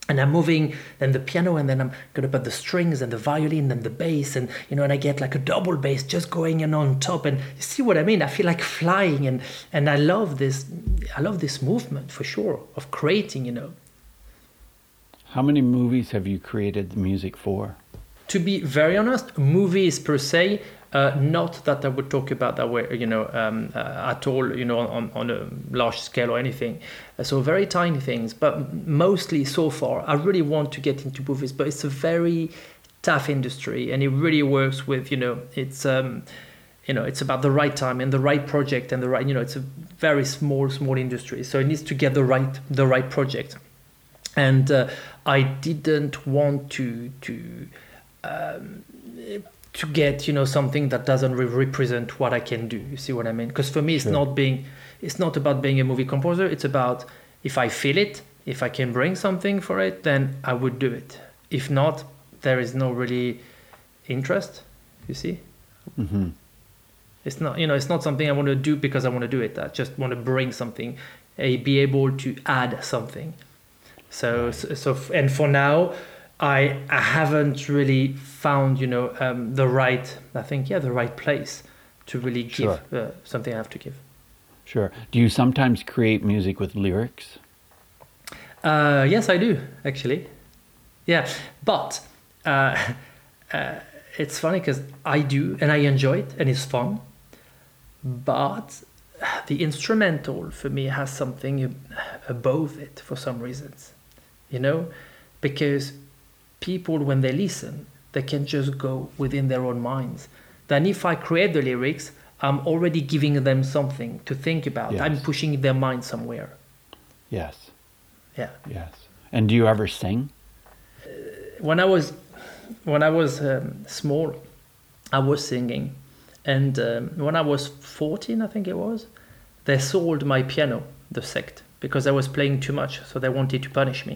and I'm moving then the piano and then I'm gonna put the strings and the violin and the bass and you know and I get like a double bass just going in on top. And you see what I mean? I feel like flying and and I love this I love this movement for sure of creating you know. How many movies have you created the music for? To be very honest movies per se uh, not that I would talk about that way, you know, um, uh, at all, you know, on, on a large scale or anything. Uh, so very tiny things, but mostly so far, I really want to get into movies, but it's a very tough industry, and it really works with, you know, it's. Um, you know it's about the right time and the right project and the right you know it's a very small small industry so it needs to get the right the right project and uh, i didn't want to to um, to get you know something that doesn't re- represent what I can do. You see what I mean? Because for me, it's sure. not being it's not about being a movie composer. It's about if I feel it, if I can bring something for it, then I would do it. If not, there is no really interest. You see? Mm-hmm. It's not you know it's not something I want to do because I want to do it. I just want to bring something, be able to add something. So so and for now I, I haven't really found you know um, the right I think yeah the right place to really give sure. uh, something I have to give. Sure. Do you sometimes create music with lyrics? Uh, yes, I do actually. Yeah, but uh, uh it's funny because I do and I enjoy it and it's fun. But the instrumental for me has something above it for some reasons, you know, because people, when they listen, they can just go within their own minds. Then if I create the lyrics, I'm already giving them something to think about. Yes. I'm pushing their mind somewhere. Yes. Yeah. Yes. And do you ever sing? Uh, when I was when I was um, small, I was singing, and um, when I was 14, I think it was, they sold my piano, the sect, because I was playing too much, so they wanted to punish me,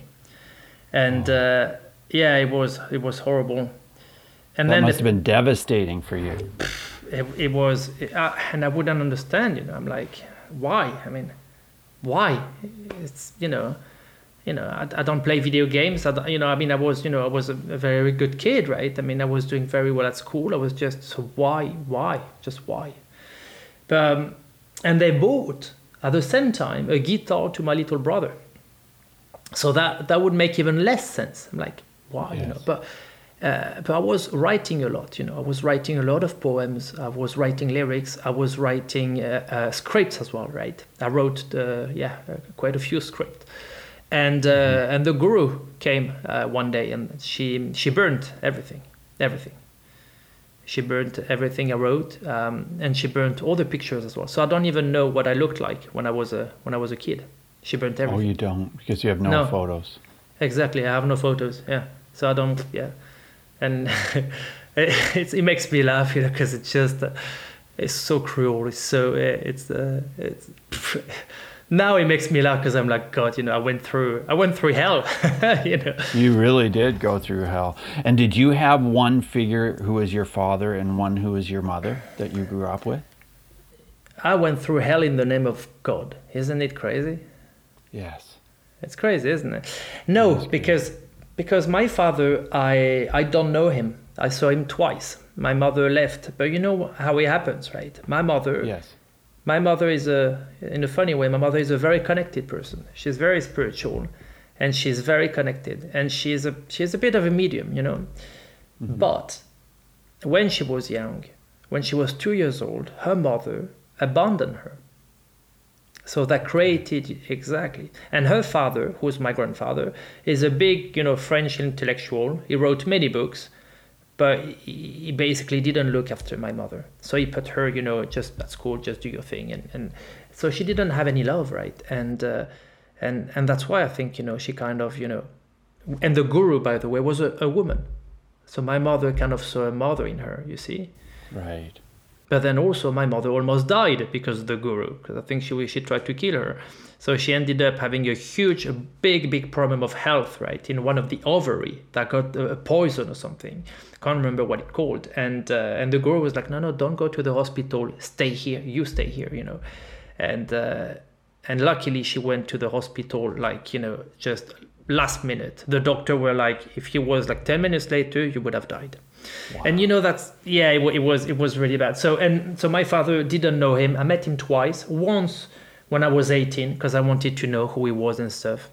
and. Oh. Uh, yeah, it was it was horrible. And that then must the, have been devastating for you. It, it was, it, uh, and I wouldn't understand. You know, I'm like, why? I mean, why? It's you know, you know, I, I don't play video games. I you know, I mean, I was you know, I was a, a, very good kid, right? I mean, I was doing very well at school. I was just so why, why, just why? But, um, and they bought at the same time a guitar to my little brother. So that that would make even less sense. I'm like, why yes. you know but uh, but I was writing a lot, you know. I was writing a lot of poems. I was writing lyrics. I was writing uh, uh, scripts as well, right? I wrote, the, yeah, uh, quite a few scripts. And uh, mm-hmm. and the guru came uh, one day, and she she burned everything, everything. She burned everything I wrote, um, and she burned all the pictures as well. So I don't even know what I looked like when I was a when I was a kid. She burned everything. Oh, you don't because you have no, no. photos. Exactly, I have no photos. Yeah. So I don't, yeah, and it, it makes me laugh, you know, because it's just uh, it's so cruel. It's so uh, it's uh, it's. now it makes me laugh because I'm like, God, you know, I went through, I went through hell, you know. You really did go through hell. And did you have one figure who was your father and one who was your mother that you grew up with? I went through hell in the name of God. Isn't it crazy? Yes. It's crazy, isn't it? No, because because my father, I I don't know him. I saw him twice. My mother left, but you know how it happens, right? My mother. Yes. My mother is a, in a funny way. My mother is a very connected person. She's very spiritual, and she's very connected, and she's a she's a bit of a medium, you know. Mm-hmm. But when she was young, when she was two years old, her mother abandoned her so that created exactly. And her father, who's my grandfather, is a big, you know, French intellectual. He wrote many books, but he basically didn't look after my mother. So he put her, you know, just at school, just do your thing, and and so she didn't have any love, right? And uh, and and that's why I think you know she kind of you know, and the guru, by the way, was a, a woman. So my mother kind of saw a mother in her. You see. Right. But then also my mother almost died because of the guru, because I think she she tried to kill her. So she ended up having a huge, a big, big problem of health, right, in one of the ovary that got a poison or something. Can't remember what it called. And uh, and the guru was like, no, no, don't go to the hospital. Stay here. You stay here. You know, and uh, and luckily she went to the hospital like you know just last minute. The doctor were like, if he was like ten minutes later, you would have died. Wow. And you know that's yeah, it, it was it was really bad. So and so my father didn't know him. I met him twice. Once when I was 18 because I wanted to know who he was and stuff.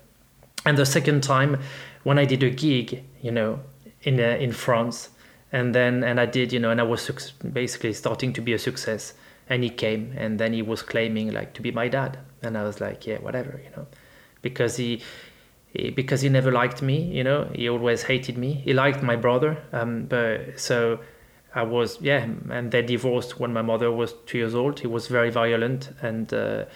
And the second time when I did a gig, you know, in uh, in France, and then and I did, you know, and I was basically starting to be a success. And he came, and then he was claiming like to be my dad, and I was like, yeah, whatever, you know, because he because he never liked me, you know, he always hated me. He liked my brother, um, but so. I was yeah, and they divorced when my mother was two years old. He was very violent, and uh,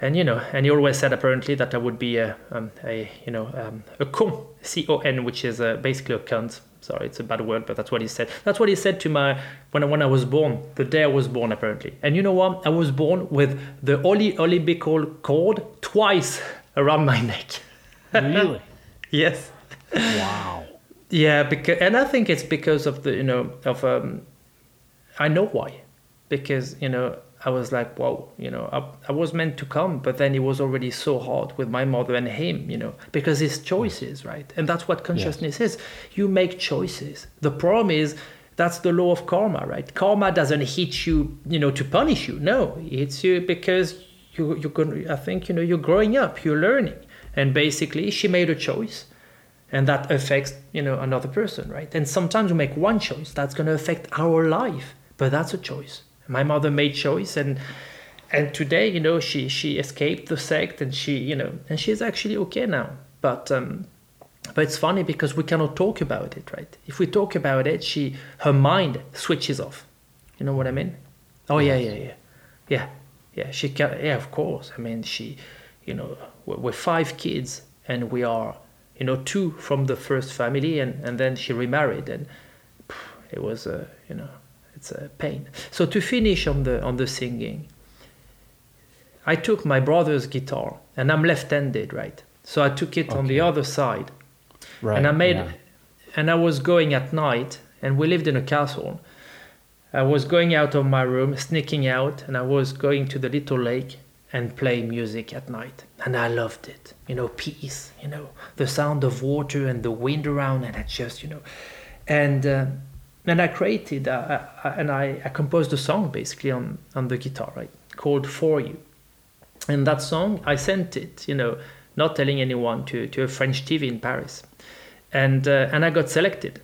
and you know, and he always said apparently that I would be a, um, a you know, um, a con, C O N, which is uh, basically a cunt. Sorry, it's a bad word, but that's what he said. That's what he said to my when I, when I was born, the day I was born, apparently. And you know what? I was born with the Ollie umbilical cord twice around my neck. Really? yes. Wow. Yeah, because and I think it's because of the you know of um, I know why, because you know I was like, wow, you know, I, I was meant to come, but then it was already so hard with my mother and him, you know, because his choices, right? And that's what consciousness yes. is. You make choices. The problem is that's the law of karma, right? Karma doesn't hit you, you know, to punish you. No, it hits you because you you're going. I think you know you're growing up, you're learning, and basically she made a choice, and that affects you know another person, right? And sometimes we make one choice that's going to affect our life, but that's a choice. My mother made choice and and today you know she she escaped the sect and she you know and she's actually okay now. But um but it's funny because we cannot talk about it right? If we talk about it she her mind switches off. You know what i mean? Oh yeah yeah yeah. Yeah yeah she can yeah of course i mean she you know we're, five kids and we are you know two from the first family and and then she remarried and it was a you know it's a pain. So to finish on the on the singing, I took my brother's guitar, and I'm left-handed, right? So I took it okay. on the other side, right, and I made, yeah. and I was going at night, and we lived in a castle. I was going out of my room, sneaking out, and I was going to the little lake and play music at night. And I loved it. You know, peace, you know, the sound of water and the wind around, and I just, you know, and uh, and I created uh, uh, and I, I, composed a song basically on on the guitar, right, called "For You," and that song I sent it, you know, not telling anyone to to a French TV in Paris, and uh, and I got selected,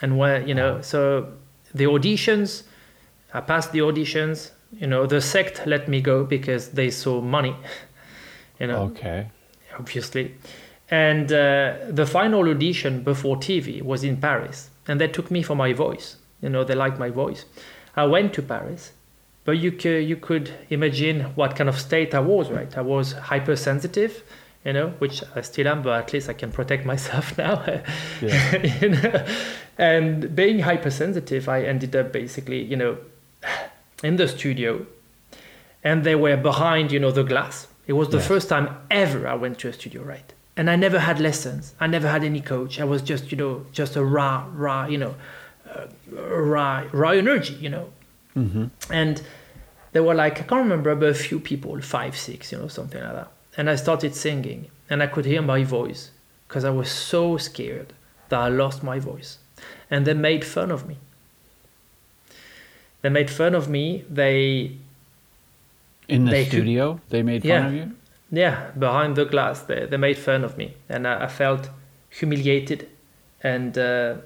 and where you know so the auditions, I passed the auditions, you know, the sect let me go because they saw money, you know, okay, obviously, and uh, the final audition before TV was in Paris and they took me for my voice. You know, they liked my voice. I went to Paris, but you could, you could imagine what kind of state I was, right? I was hypersensitive, you know, which I still am, but at least I can protect myself now. you know? And being hypersensitive, I ended up basically, you know, in the studio, and they were behind, you know, the glass. It was the first time ever I went to a studio, right? and I never had lessons. I never had any coach. I was just, you know, just a raw, raw, you know, uh, raw, raw energy, you know. Mm-hmm. And there were like I can't remember, but a few people, five, six, you know, something like that. And I started singing, and I could hear my voice because I was so scared that I lost my voice, and they made fun of me. They made fun of me. They in the they studio. They made fun yeah, of you yeah, behind the glass, they, they made fun of me, and I, I felt humiliated, and uh,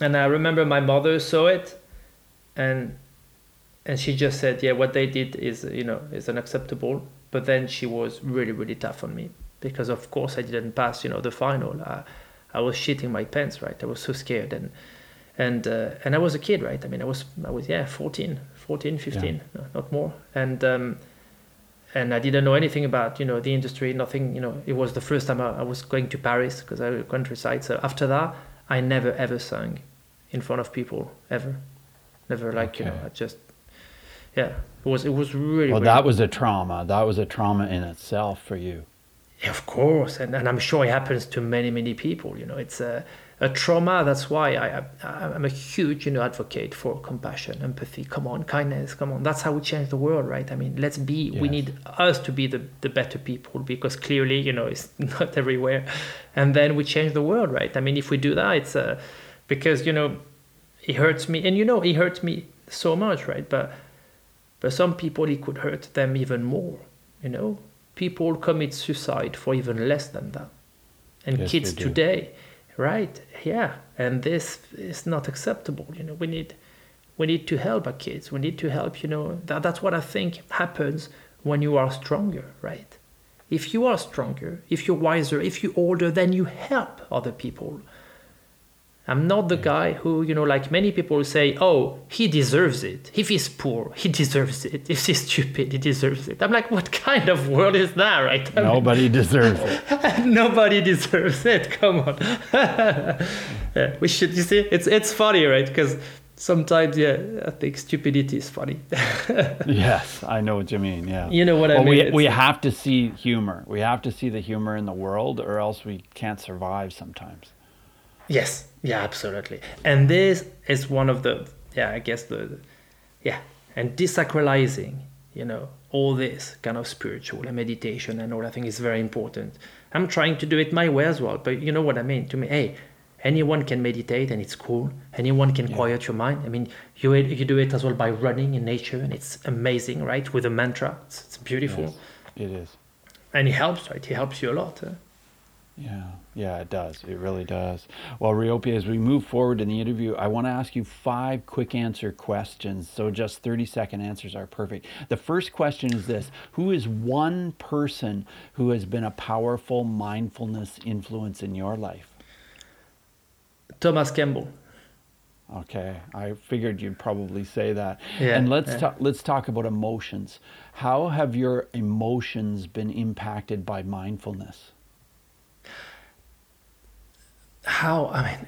and I remember my mother saw it, and and she just said, yeah, what they did is you know is unacceptable. But then she was really really tough on me because of course I didn't pass you know the final. I, I was shitting my pants, right? I was so scared, and and uh, and I was a kid, right? I mean, I was I was yeah 14, 14, 15, yeah. not more, and. Um, and I didn't know anything about you know the industry. Nothing, you know. It was the first time I, I was going to Paris because I was countryside. So after that, I never ever sang in front of people ever, Never like you know. I just yeah. It was it was really. Well, really that was a trauma. That was a trauma in itself for you. Yeah, Of course, and, and I'm sure it happens to many many people. You know, it's a, a trauma. That's why I, I I'm a huge you know advocate for compassion, empathy. Come on, kindness. Come on. That's how we change the world, right? I mean, let's be. We need us to be the the better people because clearly you know it's not everywhere, and then we change the world, right? I mean, if we do that, it's uh, because you know it hurts me, and you know it hurts me so much, right? But but some people it could hurt them even more you know people commit suicide for even less than that and Yes, kids today right yeah and this is not acceptable you know we need we need to help our kids we need to help you know that, that's what i think happens when you are stronger right? If you are stronger if you're wiser if you're older then you help other people I'm not the guy who, you know, like many people say, oh, he deserves it. If he's poor, he deserves it. If he's stupid, he deserves it. I'm like, what kind of world is that, right? I mean, Nobody deserves it. nobody deserves it. Come on. yeah, we should, you see, it's, it's funny, right? Because sometimes, yeah, I think stupidity is funny. Yes, I know what you mean. Yeah. You know what I mean? We, It's- we have to see humor. We have to see the humor in the world, or else we can't survive sometimes. Yes, yeah, absolutely. And this is one of the, yeah, I guess the, the- yeah, and desacralizing, you know, all this kind of spiritual and meditation and all, I think is very important. I'm trying to do it my way as well, but you know what I mean? To me, hey, anyone can meditate and it's cool. Anyone can quiet your mind. I mean, you you do it as well by running in nature and it's amazing, right? With a mantra, it's, it's beautiful, Yes, it is. and it helps, right? It helps you a lot. huh? Yeah, yeah, it does. It really does. Well, Riopy, as we move forward in the interview, I want to ask you five quick answer questions. So just 30 second answers are perfect. The first question is this Who is one person who has been a powerful mindfulness influence in your life? Thomas Campbell. Okay, I figured you'd probably say that. Yeah, and let's yeah. talk. Let's talk about emotions. How have your emotions been impacted by mindfulness? How i mean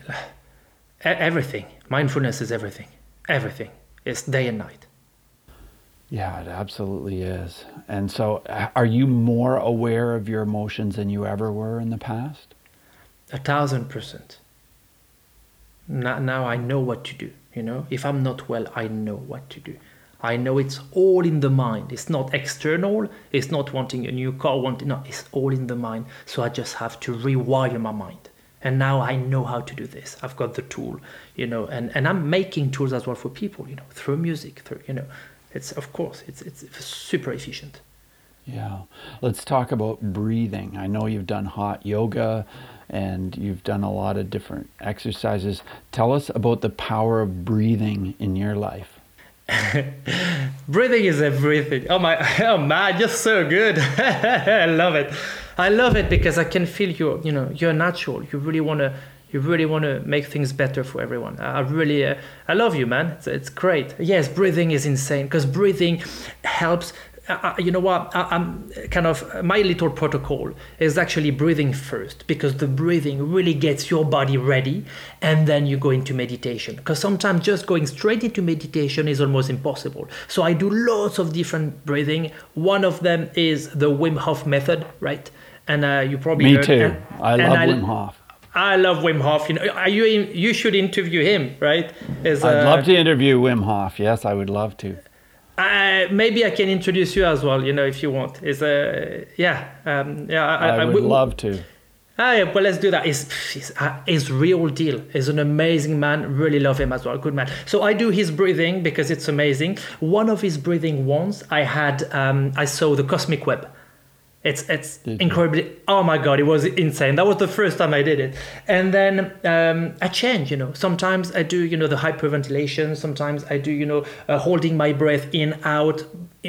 everything. Mindfulness is everything. Everything it's day and night. Yeah, it absolutely is. And so, uh, are you more aware of your emotions than you ever were in the past? a thousand percent. Now, now i know what to do you know? If i'm not well i know what to do. I know it's all in the mind. It's not external. It's not wanting a new car wanting no it's all in the mind. So i just have to rewire my mind and now i know how to do this i've got the tool you know and, and i'm making tools as well for people you know through music through you know it's of course it's it's super efficient Yeah. Let's talk about breathing. I know you've done hot yoga and you've done a lot of different exercises. Tell us about the power of breathing in your life. Breathing is everything. Oh my, oh man, you're so good. I love it. I love it because I can feel you. You know, you're natural. You really wanna, you really wanna make things better for everyone. I really, uh, I love you, man. It's, it's great. Yes, breathing is insane because breathing helps. Uh, uh, you know what? I, I'm kind of my little protocol is actually breathing first because the breathing really gets your body ready, and then you go into meditation. Because sometimes just going straight into meditation is almost impossible. So I do lots of different breathing. One of them is the Wim Hof method, right? And uh, you probably Me heard- too. and- I love Wim Hof. I love Wim Hof. You know, are you you should interview him, right? Is, I'd uh, love to interview Wim Hof. Yes, I would love to. Uh, maybe I can introduce you as well. You know, if you want. Is uh, yeah, um, yeah. I, I, I- would we- love to. Ah, yeah, well, let's do that. He's, he's, uh, he's real deal. He's an amazing man. Really love him as well. Good man. So I do his breathing because it's amazing. One of his breathing once I had, um, I saw the cosmic web. It's it's Did you? incredibly. Oh my god, it was insane. That was the first time I did it, and then um, I change. You know, sometimes I do you know the hyperventilation. Sometimes I do you know uh, holding my breath in out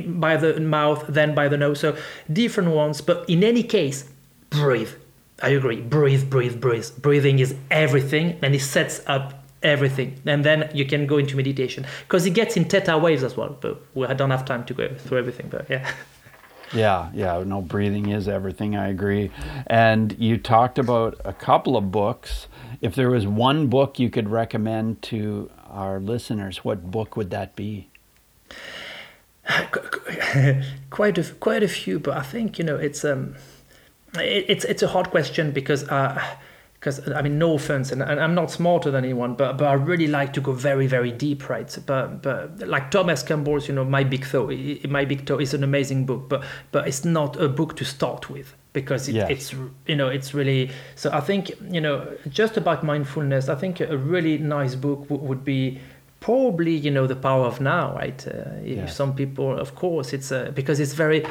by the mouth, then by the nose. So different ones, but in any case, breathe. I agree. Breathe, breathe, breathe. Breathing is everything, and it sets up everything. And then you can go into meditation because it gets in theta waves as well. But we I don't have time to go through everything. But yeah. Yeah, yeah. No, breathing is everything. I agree. And you talked about a couple of books. If there was one book you could recommend to our listeners, what book would that be? quite a quite a few, but I think you know it's um, it, it's it's a hard question because uh, because I mean, no offense, and, and, I'm not smarter than anyone, but but I really like to go very very deep, right? But but like Thomas Campbell's, you know, My Big Toe, My Big Toe is an amazing book, but but it's not a book to start with because it, yes. it's you know it's really so I think you know just about mindfulness. I think a really nice book w- would be probably you know the power of now right uh, yeah. some people of course it's uh, because it's very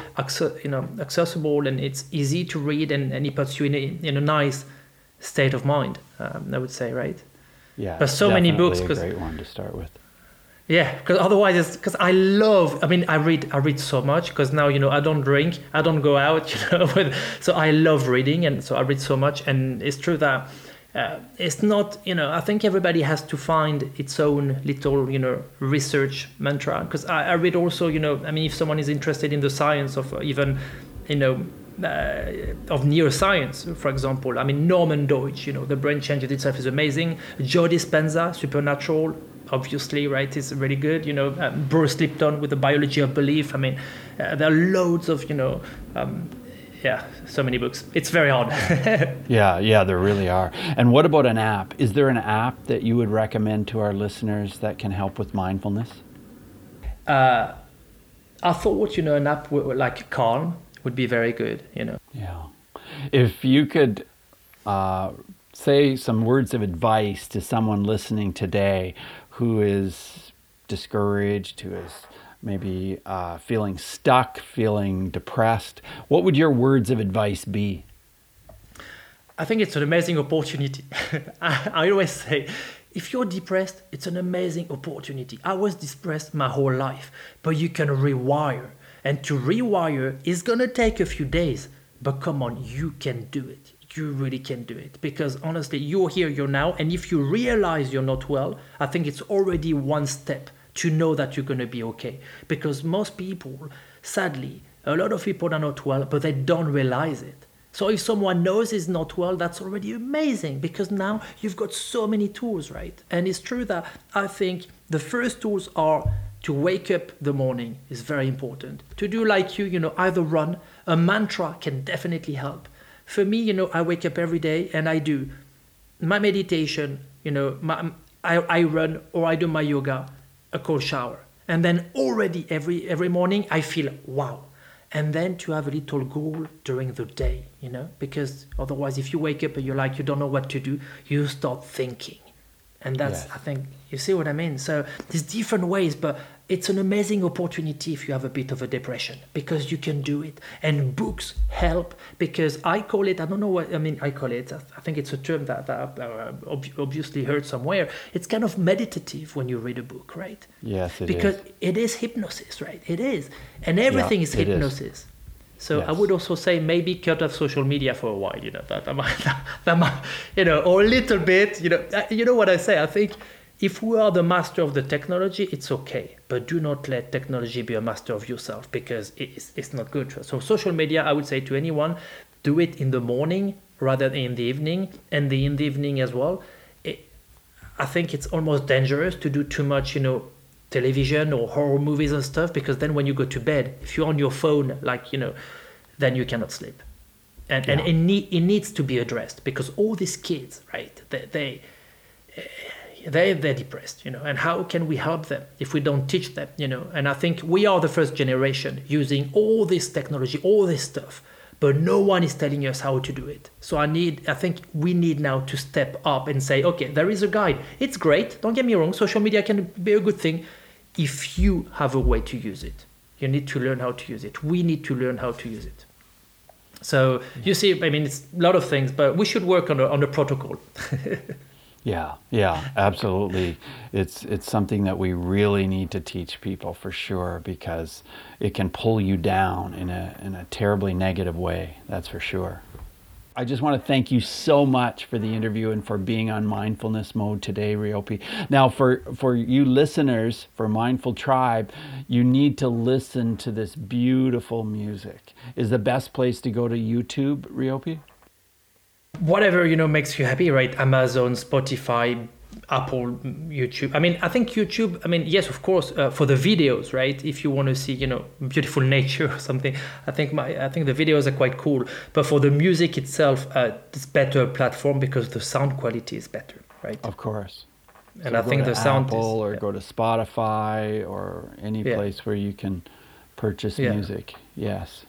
you know accessible and it's easy to read and, and it puts you in a, in a nice state of mind. Um, I would say, right? Yeah. But so many books. A great one to start with. Yeah, because otherwise, it's because I love. I mean, I read. I read so much because now you know I don't drink. I don't go out. You know, with, so I love reading, and so I read so much. And it's true that uh, it's not. You know, I think everybody has to find its own little, you know, research mantra. Because I, I read also. You know, I mean, if someone is interested in the science of even, you know, of neuroscience, for example. I mean, Norman Doidge, you know, The Brain Changes Itself is amazing. Joe Dispenza, Supernatural, obviously, right, is really good. You know, um, Bruce Lipton with The Biology of Belief. I mean, uh, there are loads of, you know, um, yeah, so many books. It's very hard. yeah, yeah, there really are. And what about an app? Is there an app that you would recommend to our listeners that can help with mindfulness? Uh, I thought, you know, an app like Calm would be very good, you know. Yeah. If you could uh, say some words of advice to someone listening today who is discouraged, who is maybe uh, feeling stuck, feeling depressed, what would your words of advice be? I think it's an amazing opportunity. I, I always say, if you're depressed, it's an amazing opportunity. I was depressed my whole life, but you can rewire. And to rewire is to take a few days, but come on, you can do it. You really can do it because honestly, you're here, you're now. And if you realize you're not well, I think it's already one step to know that you're to be okay. Because most people, sadly, a lot of people are not well, but they don't realize it. So if someone knows is not well, that's already amazing because now you've got so many tools, right? And it's true that I think the first tools are to wake up the morning is very important. To do like you, you know, either run, a mantra can definitely help. For me, you know, I wake up every day and I do my meditation, you know, my, I, I run or I do my yoga, a cold shower. And then already every every morning I feel wow. And then to have a little goal during the day, you know, because otherwise if you wake up and you're like you don't know what to do, you start thinking. And that's. I think you see what I mean? So there's different ways, but it's an amazing opportunity if you have a bit of a depression because you can do it and books help because i call it i don't know what i mean i call it i think it's a term that, that uh, obviously heard somewhere it's kind of meditative when you read a book right yes it because is. it is hypnosis right it is and everything yeah, is hypnosis is. So yes. I would also say maybe cut off social media for a while, you know, that, that, might, that might, you know, or a little bit, you know, uh, you know what I say. I think if we are the master of the technology, it's okay, but do not let technology be a master of yourself because it's, it's not good. So, social media, I would say to anyone, do it in the morning rather than in the evening, and the in the evening as well. It, I think it's almost dangerous to do too much, you know, television or horror movies and stuff because then when you go to bed, if you're on your phone, like you know, then you cannot sleep, and yeah. and it, need, it needs to be addressed because all these kids, right? They, they eh, they they're depressed you know and how can we help them if we don't teach them you know? And i think we are the first generation using all this technology all this stuff but no one is telling us how to do it. So i need i think we need now to step up and say okay there is a guide. It's great don't get me wrong social media can be a good thing if you have a way to use it. You need to learn how to use it. We need to learn how to use it. So you see i mean it's a lot of things but we should work on a, on a protocol Yeah, yeah, absolutely. It's it's something that we really need to teach people for sure because it can pull you down in a in a terribly negative way. That's for sure. I just want to thank you so much for the interview and for being on mindfulness mode today, Riopy. Now, for for you listeners, for Mindful Tribe, you need to listen to this beautiful music. Is the best place to go to YouTube, Riopy? Whatever you know makes you happy, right? Amazon, Spotify, Apple, YouTube. I mean, I think YouTube. I mean, yes, of course, uh, for the videos, right? If you want to see, you know, beautiful nature or something, I think my, I think the videos are quite cool. But for the music itself, uh, it's better platform because the sound quality is better, right? Of course. And So I think the sound Apple is, or yeah. go to Spotify or any Yeah. place where you can purchase Yeah. music. Yes.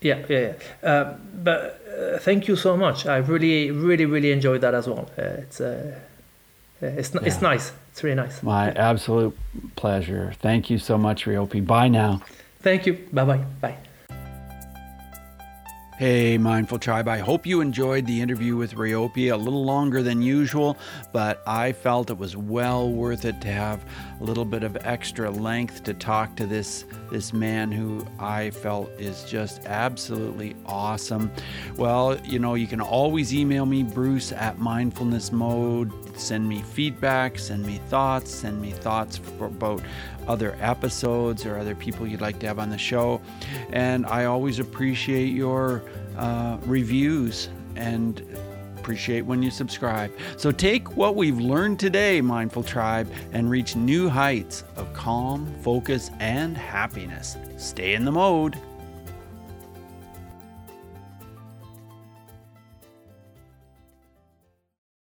Yeah, yeah, yeah. Uh, but uh, thank you so much. I really, really, really enjoyed that as well. Uh, it's uh, uh, it's n- it's nice. It's really nice. My absolute pleasure. Thank you so much, Riopy. Bye now. Thank you. Bye bye bye. Hey, Mindful Tribe. I hope you enjoyed the interview with Riopy a little longer than usual, but I felt it was well worth it to have a little bit of extra length to talk to this this man who I felt is just absolutely awesome. Well, you know, you can always email me, Bruce at Mindfulness Mode. Send me feedback, send me thoughts, send me thoughts about other episodes or other people you'd like to have on the show. And I always appreciate your uh, reviews and appreciate when you subscribe. So take what we've learned today, Mindful Tribe, and reach new heights of calm, focus, and happiness. Stay in the mode.